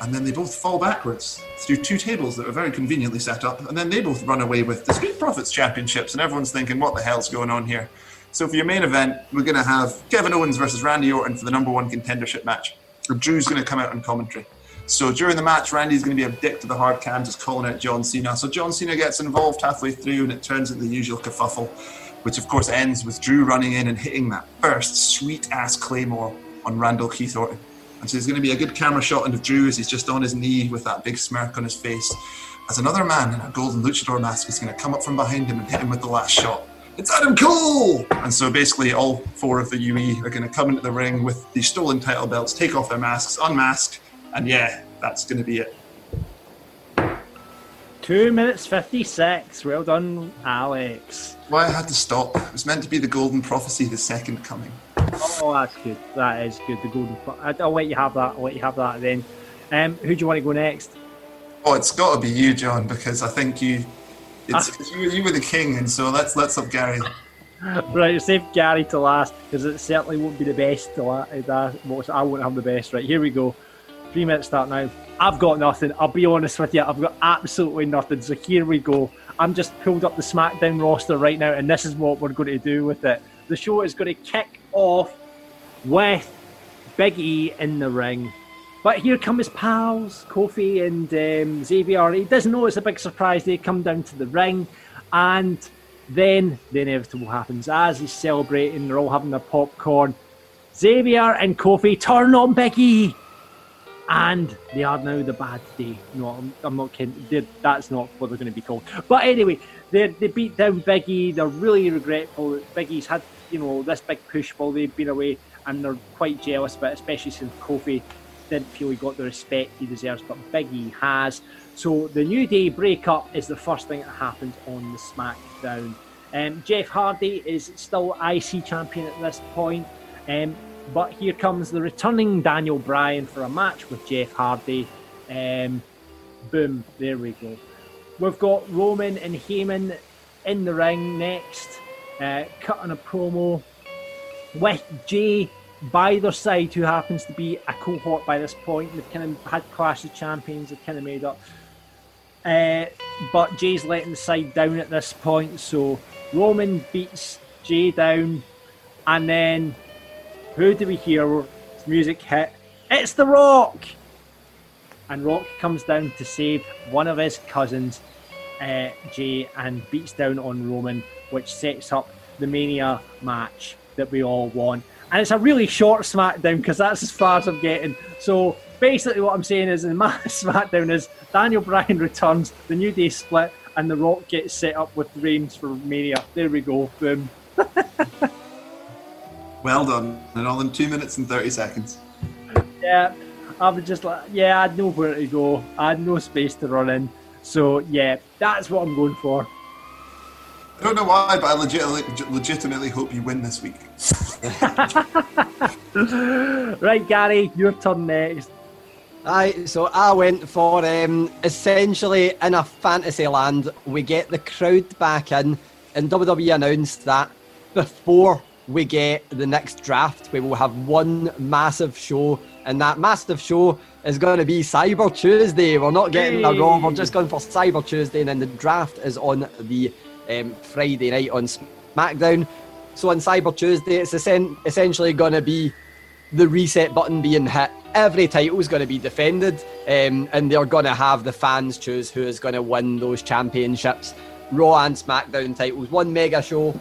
And then they both fall backwards through two tables that were very conveniently set up. And then they both run away with the Street Profits championships. And everyone's thinking, what the hell's going on here? So for your main event, we're going to have Kevin Owens versus Randy Orton for the number one contendership match. Drew's going to come out on commentary. So during the match, Randy's going to be a dick to the hard cam, just calling out John Cena. So John Cena gets involved halfway through, and it turns into the usual kerfuffle, which of course ends with Drew running in and hitting that first sweet ass claymore on Randall Keith Orton. And so there's going to be a good camera shot of Drew as he's just on his knee with that big smirk on his face. As another man in a golden luchador mask is going to come up from behind him and hit him with the last shot. It's Adam Cole! And so basically, all four of the UE are going to come into the ring with the stolen title belts, take off their masks, unmask, and yeah, that's going to be it. Two minutes 56. Well done, Alex. Why I had to stop. It was meant to be the golden prophecy, the second coming. Oh, that's good. That is good. The golden. I'll let you have that. I'll let you have that then. Um, who do you want to go next? Oh, it's got to be you, John, because I think you. It's, it's you, you were the king, and so let's let's have Gary. Right, save Gary to last because it certainly won't be the best. To la- uh, I won't have the best. Right, here we go. Three minutes start now. I've got nothing. I'll be honest with you. I've got absolutely nothing. So here we go. I'm just pulled up the SmackDown roster right now, and this is what we're going to do with it. The show is going to kick off with Big E in the ring. But here come his pals, Kofi and um, Xavier. He doesn't know it's a big surprise. They come down to the ring, and then the inevitable happens. As he's celebrating, they're all having their popcorn. Xavier and Kofi turn on Big E, and they are now the bad day. No, I'm, I'm not kidding. They're, that's not what they're going to be called. But anyway, they they beat down Big E. They're really regretful. that Big had you know this big push while they've been away, and they're quite jealous. But especially since Kofi didn't feel he got the respect he deserves, but Big E has. So the New Day breakup is the first thing that happens on the SmackDown. Um, Jeff Hardy is still IC champion at this point, um, but here comes the returning Daniel Bryan for a match with Jeff Hardy. Um, boom, there we go. We've got Roman and Heyman in the ring next, uh, cutting a promo with Jey by their side, who happens to be a cohort by this point. They've kind of had Clash of Champions, they've kind of made up. Uh, but Jey's letting the side down at this point, so Roman beats Jey down, and then who do we hear? Music hit. It's The Rock! And Rock comes down to save one of his cousins, uh, Jey, and beats down on Roman, which sets up the Mania match that we all want. And it's a really short SmackDown because that's as far as I'm getting. So basically, what I'm saying is, in my SmackDown is Daniel Bryan returns, the New Day split, and The Rock gets set up with Reigns for Mania. There we go. Boom. Well done, and all in two minutes and thirty seconds. Yeah, I was just like, yeah, I had nowhere to go. I had no space to run in. So yeah, that's what I'm going for. I don't know why, but I legitimately, legitimately hope you win this week. Right, Gary, your turn next. Aye, so I went for um, essentially in a fantasy land, we get the crowd back in, and WWE announced that before we get the next draft, we will have one massive show, and that massive show is going to be Cyber Tuesday. We're not getting a Raw, we're just going for Cyber Tuesday, and then the draft is on the um, Friday night on SmackDown. So on Cyber Tuesday, it's essen- essentially going to be the reset button being hit. Every title is going to be defended, um, and they're going to have the fans choose who is going to win those championships. Raw and SmackDown titles, one mega show.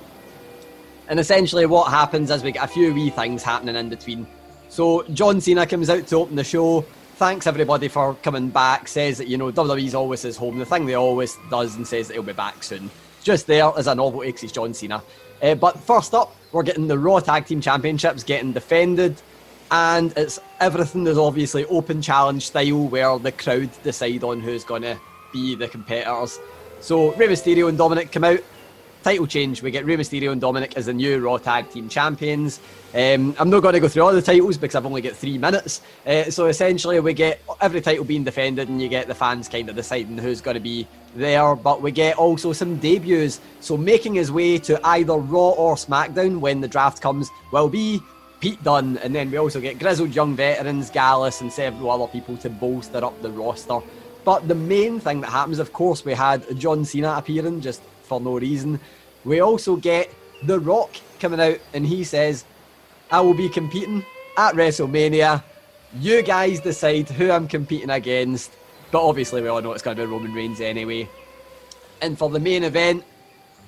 And essentially, what happens is we get a few wee things happening in between. So, John Cena comes out to open the show, thanks everybody for coming back, says that, you know, WWE's always his home, the thing they always does, and says that he'll be back soon. Just there as a novelty because John Cena. Uh, but first up, we're getting the Raw Tag Team Championships getting defended and it's everything is obviously open challenge style where the crowd decide on who's going to be the competitors. So Rey Mysterio and Dominik come out. Title change. We get Rey Mysterio and Dominik as the new Raw Tag Team Champions. Um, I'm not going to go through all the titles because I've only got three minutes. Uh, so essentially, we get every title being defended, and you get the fans kind of deciding who's going to be there. But we get also some debuts. So making his way to either Raw or SmackDown when the draft comes will be Pete Dunne, and then we also get grizzled young veterans, Gallus, and several other people to bolster up the roster. But the main thing that happens, of course, we had John Cena appearing just for no reason. We also get The Rock coming out, and he says, I will be competing at WrestleMania. You guys decide who I'm competing against. But obviously, we all know it's going to be Roman Reigns anyway. And for the main event,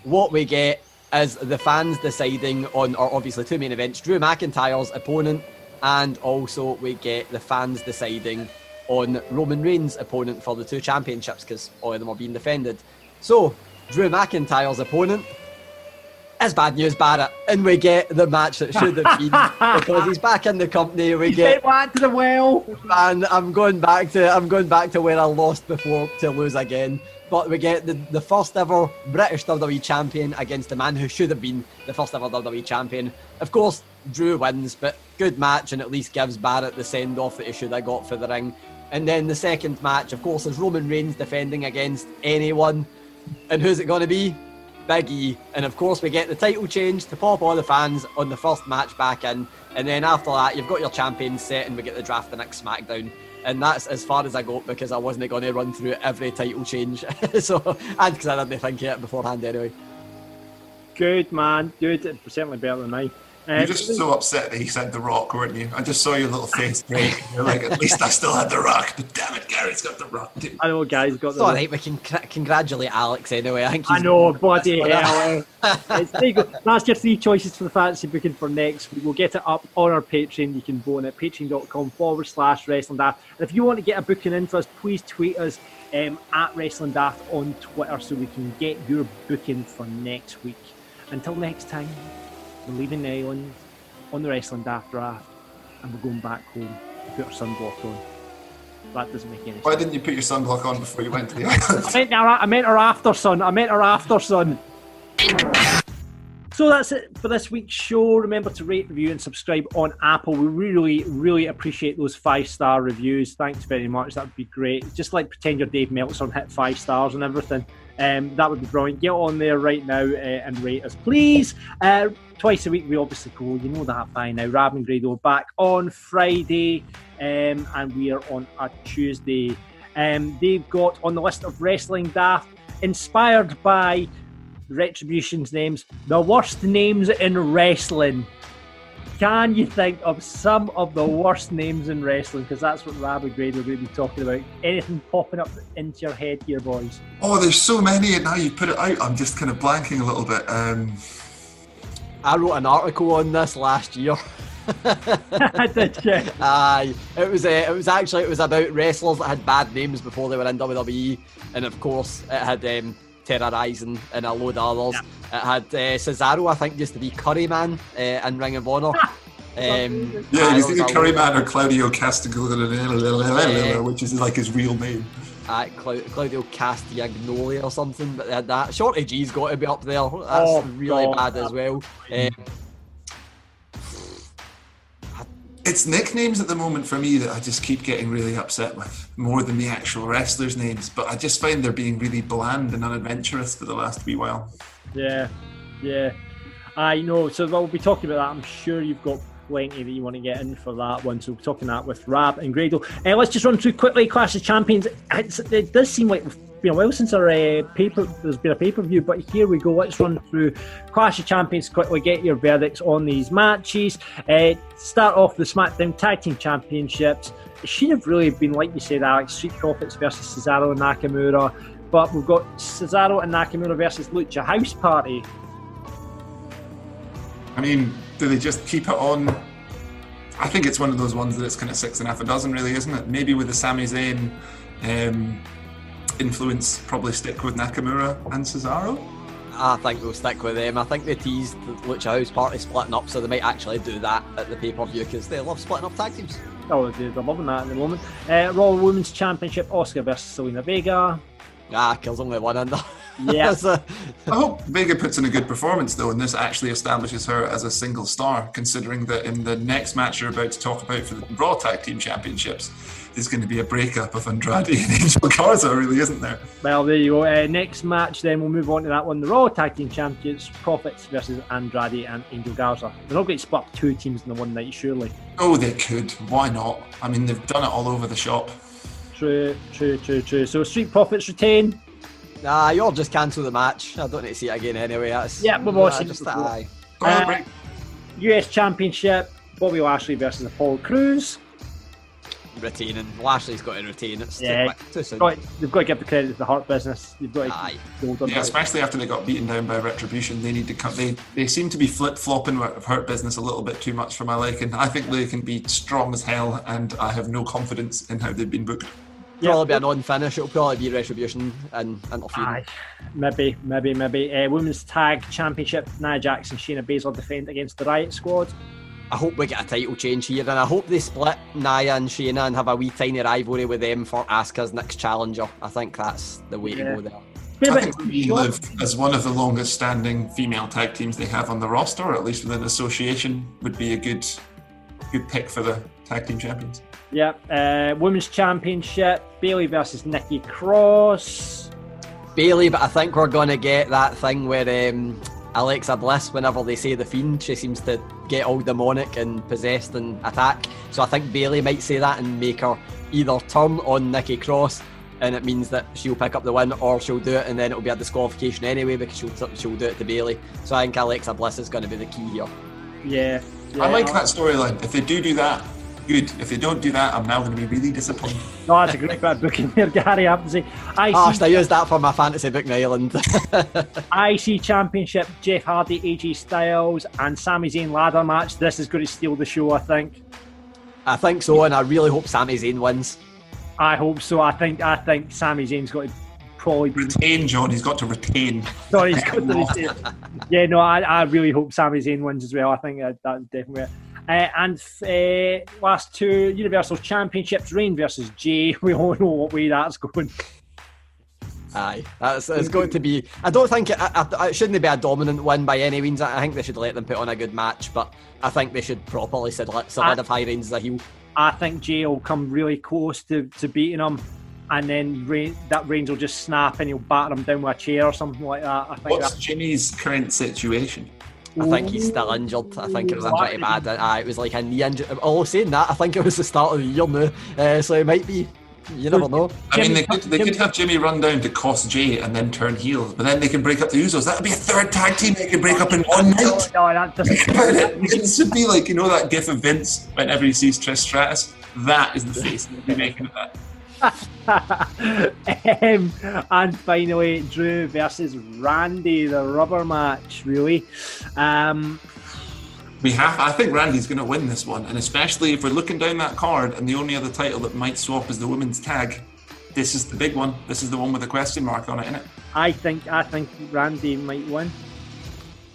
what we get is the fans deciding on, or obviously, two main events Drew McIntyre's opponent, and also we get the fans deciding on Roman Reigns' opponent for the two championships because all of them are being defended. So, Drew McIntyre's opponent is Bad News Barrett, and we get the match that should have been because he's back in the company. We get went to the well. and I'm going back to I'm going back to where I lost before to lose again. But we get the, the first ever British WWE champion against the man who should have been the first ever WWE champion. Of course, Drew wins, but good match and at least gives Barrett the send off that he should have got for the ring. And then the second match, of course, is Roman Reigns defending against anyone. And who's it going to be? Big E. And of course, we get the title change to pop all the fans on the first match back in. And then after that, you've got your champions set, and we get the draft the next SmackDown. And that's as far as I got because I wasn't going to run through every title change. so, and because I didn't think of it beforehand anyway. Good man, good. Certainly better than me. You're just so upset that he said The Rock, weren't you? I just saw your little face break. You're like, at least I still had The Rock. But damn it, Gary's got The Rock too. I know, guys, got It's the. all right. We can cr- congratulate Alex anyway. I think I know, bloody That's hell. It's- there you go. That's your three choices for the fantasy booking for next week. We'll get it up on our Patreon. You can vote at patreon.com forward slash wrestling daft. And if you want to get a booking in for us, please tweet us um, at wrestling daft on Twitter so we can get your booking for next week. Until next time, we're leaving the island on the wrestling daft draft and we're going back home to put our sunblock on. That doesn't make any sense. Why didn't you put your sunblock on before you went to the island? I meant, our, I meant our after sun. I meant our after sun. So that's it for this week's show. Remember to rate, review, and subscribe on Apple. We really, really appreciate those five star reviews. Thanks very much. That would be great. Just like pretend you're Dave Meltzer and hit five stars and everything. Um, that would be brilliant. Get on there right now uh, and rate us, please. Uh, twice a week we obviously go. You know that by now. Rab and Grado back on Friday, um, and we are on a Tuesday. Um, they've got on the list of wrestling daft, inspired by Retribution's names, the worst names in wrestling. Can you think of some of the worst names in wrestling? Because that's what Rab and Grado are going to be talking about. Anything popping up into your head here, boys? oh, there's so many, and now you put it out. I'm just kind of blanking a little bit. Um, I wrote an article on this last year. Did you? Aye, it was uh, it was actually it was about wrestlers that had bad names before they were in WWE, and of course it had um, Terrorizing and a load of others. It had uh, Cesaro, I think, used to be Curry Man uh, in Ring of Honor. Um, yeah, aye, he's there was either Curry Man or Claudio Castagnoli, which is like his real name. uh, Claudio Castagnoli or something, but they had that. Shorty G's got to be up there. That's Oh, really God. bad as well. Um, It's nicknames at the moment for me that I just keep getting really upset with, more than the actual wrestlers' names. But I just find they're being really bland and unadventurous for the last wee while. Yeah, yeah. I know. So we'll be talking about that. I'm sure you've got plenty that you want to get in for that one. So talking that with Rab and Grado. Uh, let's just run through quickly Clash of Champions. It's, it does seem like been a while since our uh, paper. There's been a pay per view, but here we go. Let's run through Clash of Champions quickly. Get your verdicts on these matches. Uh, start off the SmackDown Tag Team Championships. It should have really been like you said, Alex. Street Profits versus Cesaro and Nakamura. But we've got Cesaro and Nakamura versus Lucha House Party. I mean, do they just keep it on? I think it's one of those ones that it's kind of six and a half a dozen, really, isn't it? Maybe with the Sami Zayn um, influence, probably stick with Nakamura and Cesaro. I think they'll stick with them. I think they teased the Lucha House Party splitting up, so they might actually do that at the pay per view because they love splitting up tag teams. Oh, they're they're loving that at the moment. Uh, Raw Women's Championship, Asuka versus Zelina Vega. Ah, kills only one under. Yeah. So- I hope Vega puts in a good performance though, and this actually establishes her as a single star. Considering that in the next match you're about to talk about for the Raw Tag Team Championships, there's going to be a breakup of Andrade and Angel Garza, really, isn't there? Well, there you go. Uh, next match, then we'll move on to that one. The Raw Tag Team Champions, Profits versus Andrade and Angel Garza. They're not going to split up two teams in the one night, surely. Oh, they could. Why not? I mean, they've done it all over the shop. True, true, true, true. So Street Profits retain. Nah, you all just cancel the match. I don't need to see it again anyway. That's, Yeah, we've all seen it just before. Uh. US Championship, Bobby Lashley versus Apollo Crews. retaining. Lashley's got to retain. It's Yeah. quick, too soon. Got, they've got to give the credit to the Hurt business. They've got to Aye. keep on Yeah, that. especially after they got beaten down by Retribution, they need to cut. They they seem to be flip flopping with Hurt Business a little bit too much for my liking. I think they can be strong as hell, and I have no confidence in how they've been booked. Probably be a non-finish. It'll probably be retribution and interfere. Aye, maybe, maybe, maybe. Uh, Women's Tag Championship, Nia Jackson, Shayna Baszler defend against the Riot Squad. I hope we get a title change here, and I hope they split Nia and Shayna and have a wee tiny rivalry with them for Asuka's next challenger. I think that's the way Yeah. to go there. Bit I think we live as one of the longest standing female tag teams they have on the roster, or at least within association, would be a good good pick for the tag team champions. Yeah, uh, Women's Championship, Bayley versus Nikki Cross. Bayley, but I think we're going to get that thing where um, Alexa Bliss, whenever they say the fiend, she seems to get all demonic and possessed and attack. So I think Bayley might say that and make her either turn on Nikki Cross, and it means that she'll pick up the win, or she'll do it and then it'll be a disqualification anyway because she'll she'll do it to Bayley. So I think Alexa Bliss is going to be the key here. Yeah, yeah. I like that storyline. If they do do that, good. If they don't do that, I'm now going to be really disappointed. No, that's a great bit of booking there, Gary. I have to say, Ah, IC, should I use that for my fantasy book booking island? IC Championship, Jeff Hardy, AJ Styles, and Sami Zayn ladder match. This is going to steal the show, I think. I think so, and I really hope Sami Zayn wins. I hope so. I think I think Sami Zayn's got to probably be. Retain, John. He's got to retain. Sorry, he's got to retain. yeah, no, I, I really hope Sami Zayn wins as well. I think that, that's definitely it. Uh, and uh, last two Universal Championships, Reign versus Jey. We all know what way that's going. Aye, that's it's going to be. I don't think it, I, I, it shouldn't be a dominant win by any means. I think they should let them put on a good match, but I think they should properly solid- solidify Reigns as a heel. I think Jey will come really close to, to beating him, and then Reign, that Reigns will just snap and he'll batter him down with a chair or something like that. I think What's Jimmy's current situation? I think he's still injured. I think it was pretty bad. Aye, it was like a knee injury. Although saying that, I think it was the start of the year now, uh, so it might be. You never know. I mean, they could, they could have Jimmy run down to cost Jey and then turn heel, but then they can break up the Usos. That would be a third tag team they can break up in one night. no, that doesn't. it should be like you know that gif of Vince whenever he sees Trish Stratus. That is the face he'll be making of that. Um, and finally, Drew versus Randy, the rubber match, really. Um, We have. I think Randy's going to win this one, and especially if we're looking down that card, and the only other title that might swap is the women's tag. This is the big one. This is the one with a question mark on it, isn't it? I think I think Randy might win.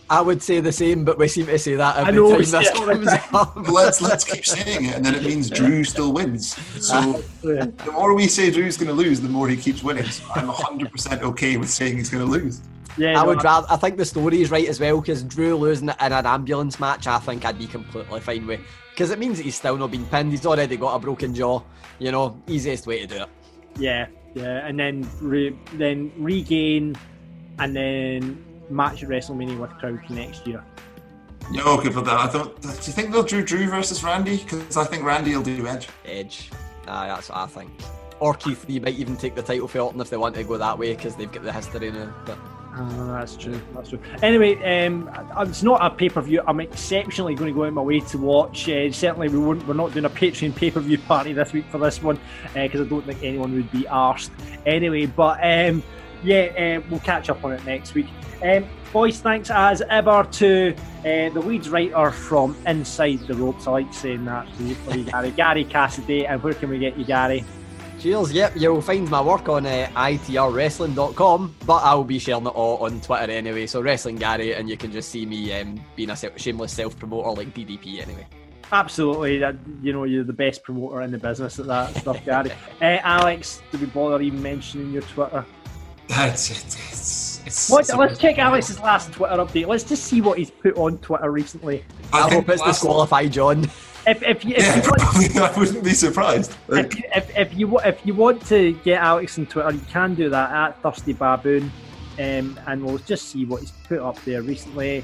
I would say the same, but we seem to say that every know, time this say it all the comes up. Let's let's keep saying it, and then it means Drew still wins. So the more we say Drew's going to lose, the more he keeps winning. So I'm 100% okay with saying he's going to lose. Yeah, I no, would rather. I think the story is right as well because Drew losing in an ambulance match, I think I'd be completely fine with because it means that he's still not been pinned. He's already got a broken jaw. You know, easiest way to do it. Yeah, yeah, and then re, then regain, and then match at WrestleMania with Crouch next year. Yeah, okay for that. I don't. Do you think they'll do Drew versus Randy? Because I think Randy will do Edge. Edge. Aye, that's what I think. Or Keith Lee might even take the title for Orton if they want to go that way because they've got the history now. But Oh, that's true. That's true. Anyway, um, it's not a pay per view. I'm exceptionally going to go out my way to watch. Uh, certainly, we won't. We're not doing a Patreon pay per view party this week for this one because I don't think anyone would be arsed. Anyway, but um, yeah, uh, we'll catch up on it next week. Um, boys, thanks as ever to uh, the Leeds writer from Inside the Ropes. I like saying that to you, for you, Gary. Gary Cassidy. And where can we get you, Gary? cheers. Yep, you'll find my work on uh, itrwrestling.com, but I'll be sharing it all on Twitter anyway. So Wrestling Gary, and you can just see me um, being a shameless self promoter like DDP anyway. Absolutely, you know you're the best promoter in the business at that stuff, Gary. uh, Alex, do we bother even mentioning your Twitter? That's it. It's It's, What, it's let's check Alex's last Twitter update. Let's just see what he's put on Twitter recently. I, think hope it's last- disqualified, John. If, if, you, if, Yeah, you want, probably, I wouldn't be surprised. Like, if, you, if, if, you, if you want to get Alex on Twitter, you can do that at Thirsty Baboon. Um, and we'll just see what he's put up there recently.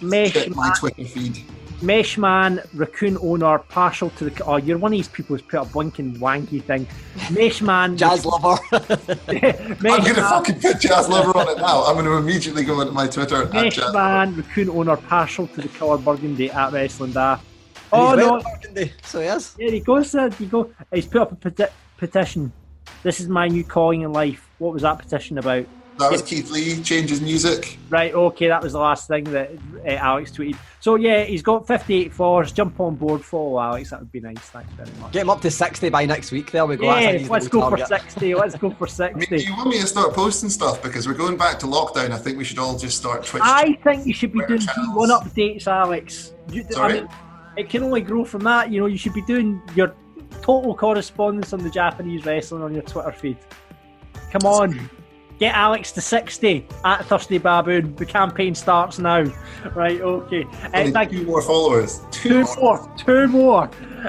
Mesh check my Twitter feed. Meshman, raccoon owner, partial to the. Oh, you're one of these people who's put a blinking wanky thing. Meshman, Jazz lover. I'm going to Meshman, fucking put Jazz Lover on it now. I'm going to immediately go into my Twitter at Jazz. Meshman, raccoon owner, partial to the colour burgundy at Wrestling Daft. Oh He's no, burgundy, So yes. there he goes. There you go. He's put up a peti- petition. This is my new calling in life. What was that petition about? That was Keith Lee, changes music. Right, okay, that was the last thing that uh, Alex tweeted. So yeah, he's got 58 followers. Jump on board, follow Alex. That would be nice. Thanks very much. Get him up to 60 by next week. There we go. That's a Yeah, let's go for 60. Let's go for I mean, do you want me to start posting stuff? Because we're going back to lockdown. I think we should all just start Twitch. I think you should be doing channels. G1 updates, Alex. You, I Sorry? mean, it can only grow from that. You know, you should be doing your total correspondence on the Japanese wrestling on your Twitter feed. Come on. Get Alex to 60 at Thirsty Baboon. The campaign starts now. Right, okay. Uh, thank two more followers. two more, two more.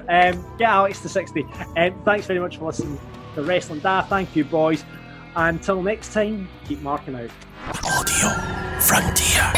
Um, get Alex to 60. Um, thanks very much for listening to Wrestling Daft. Thank you, boys. Until next time, keep marking out. Audio Frontier.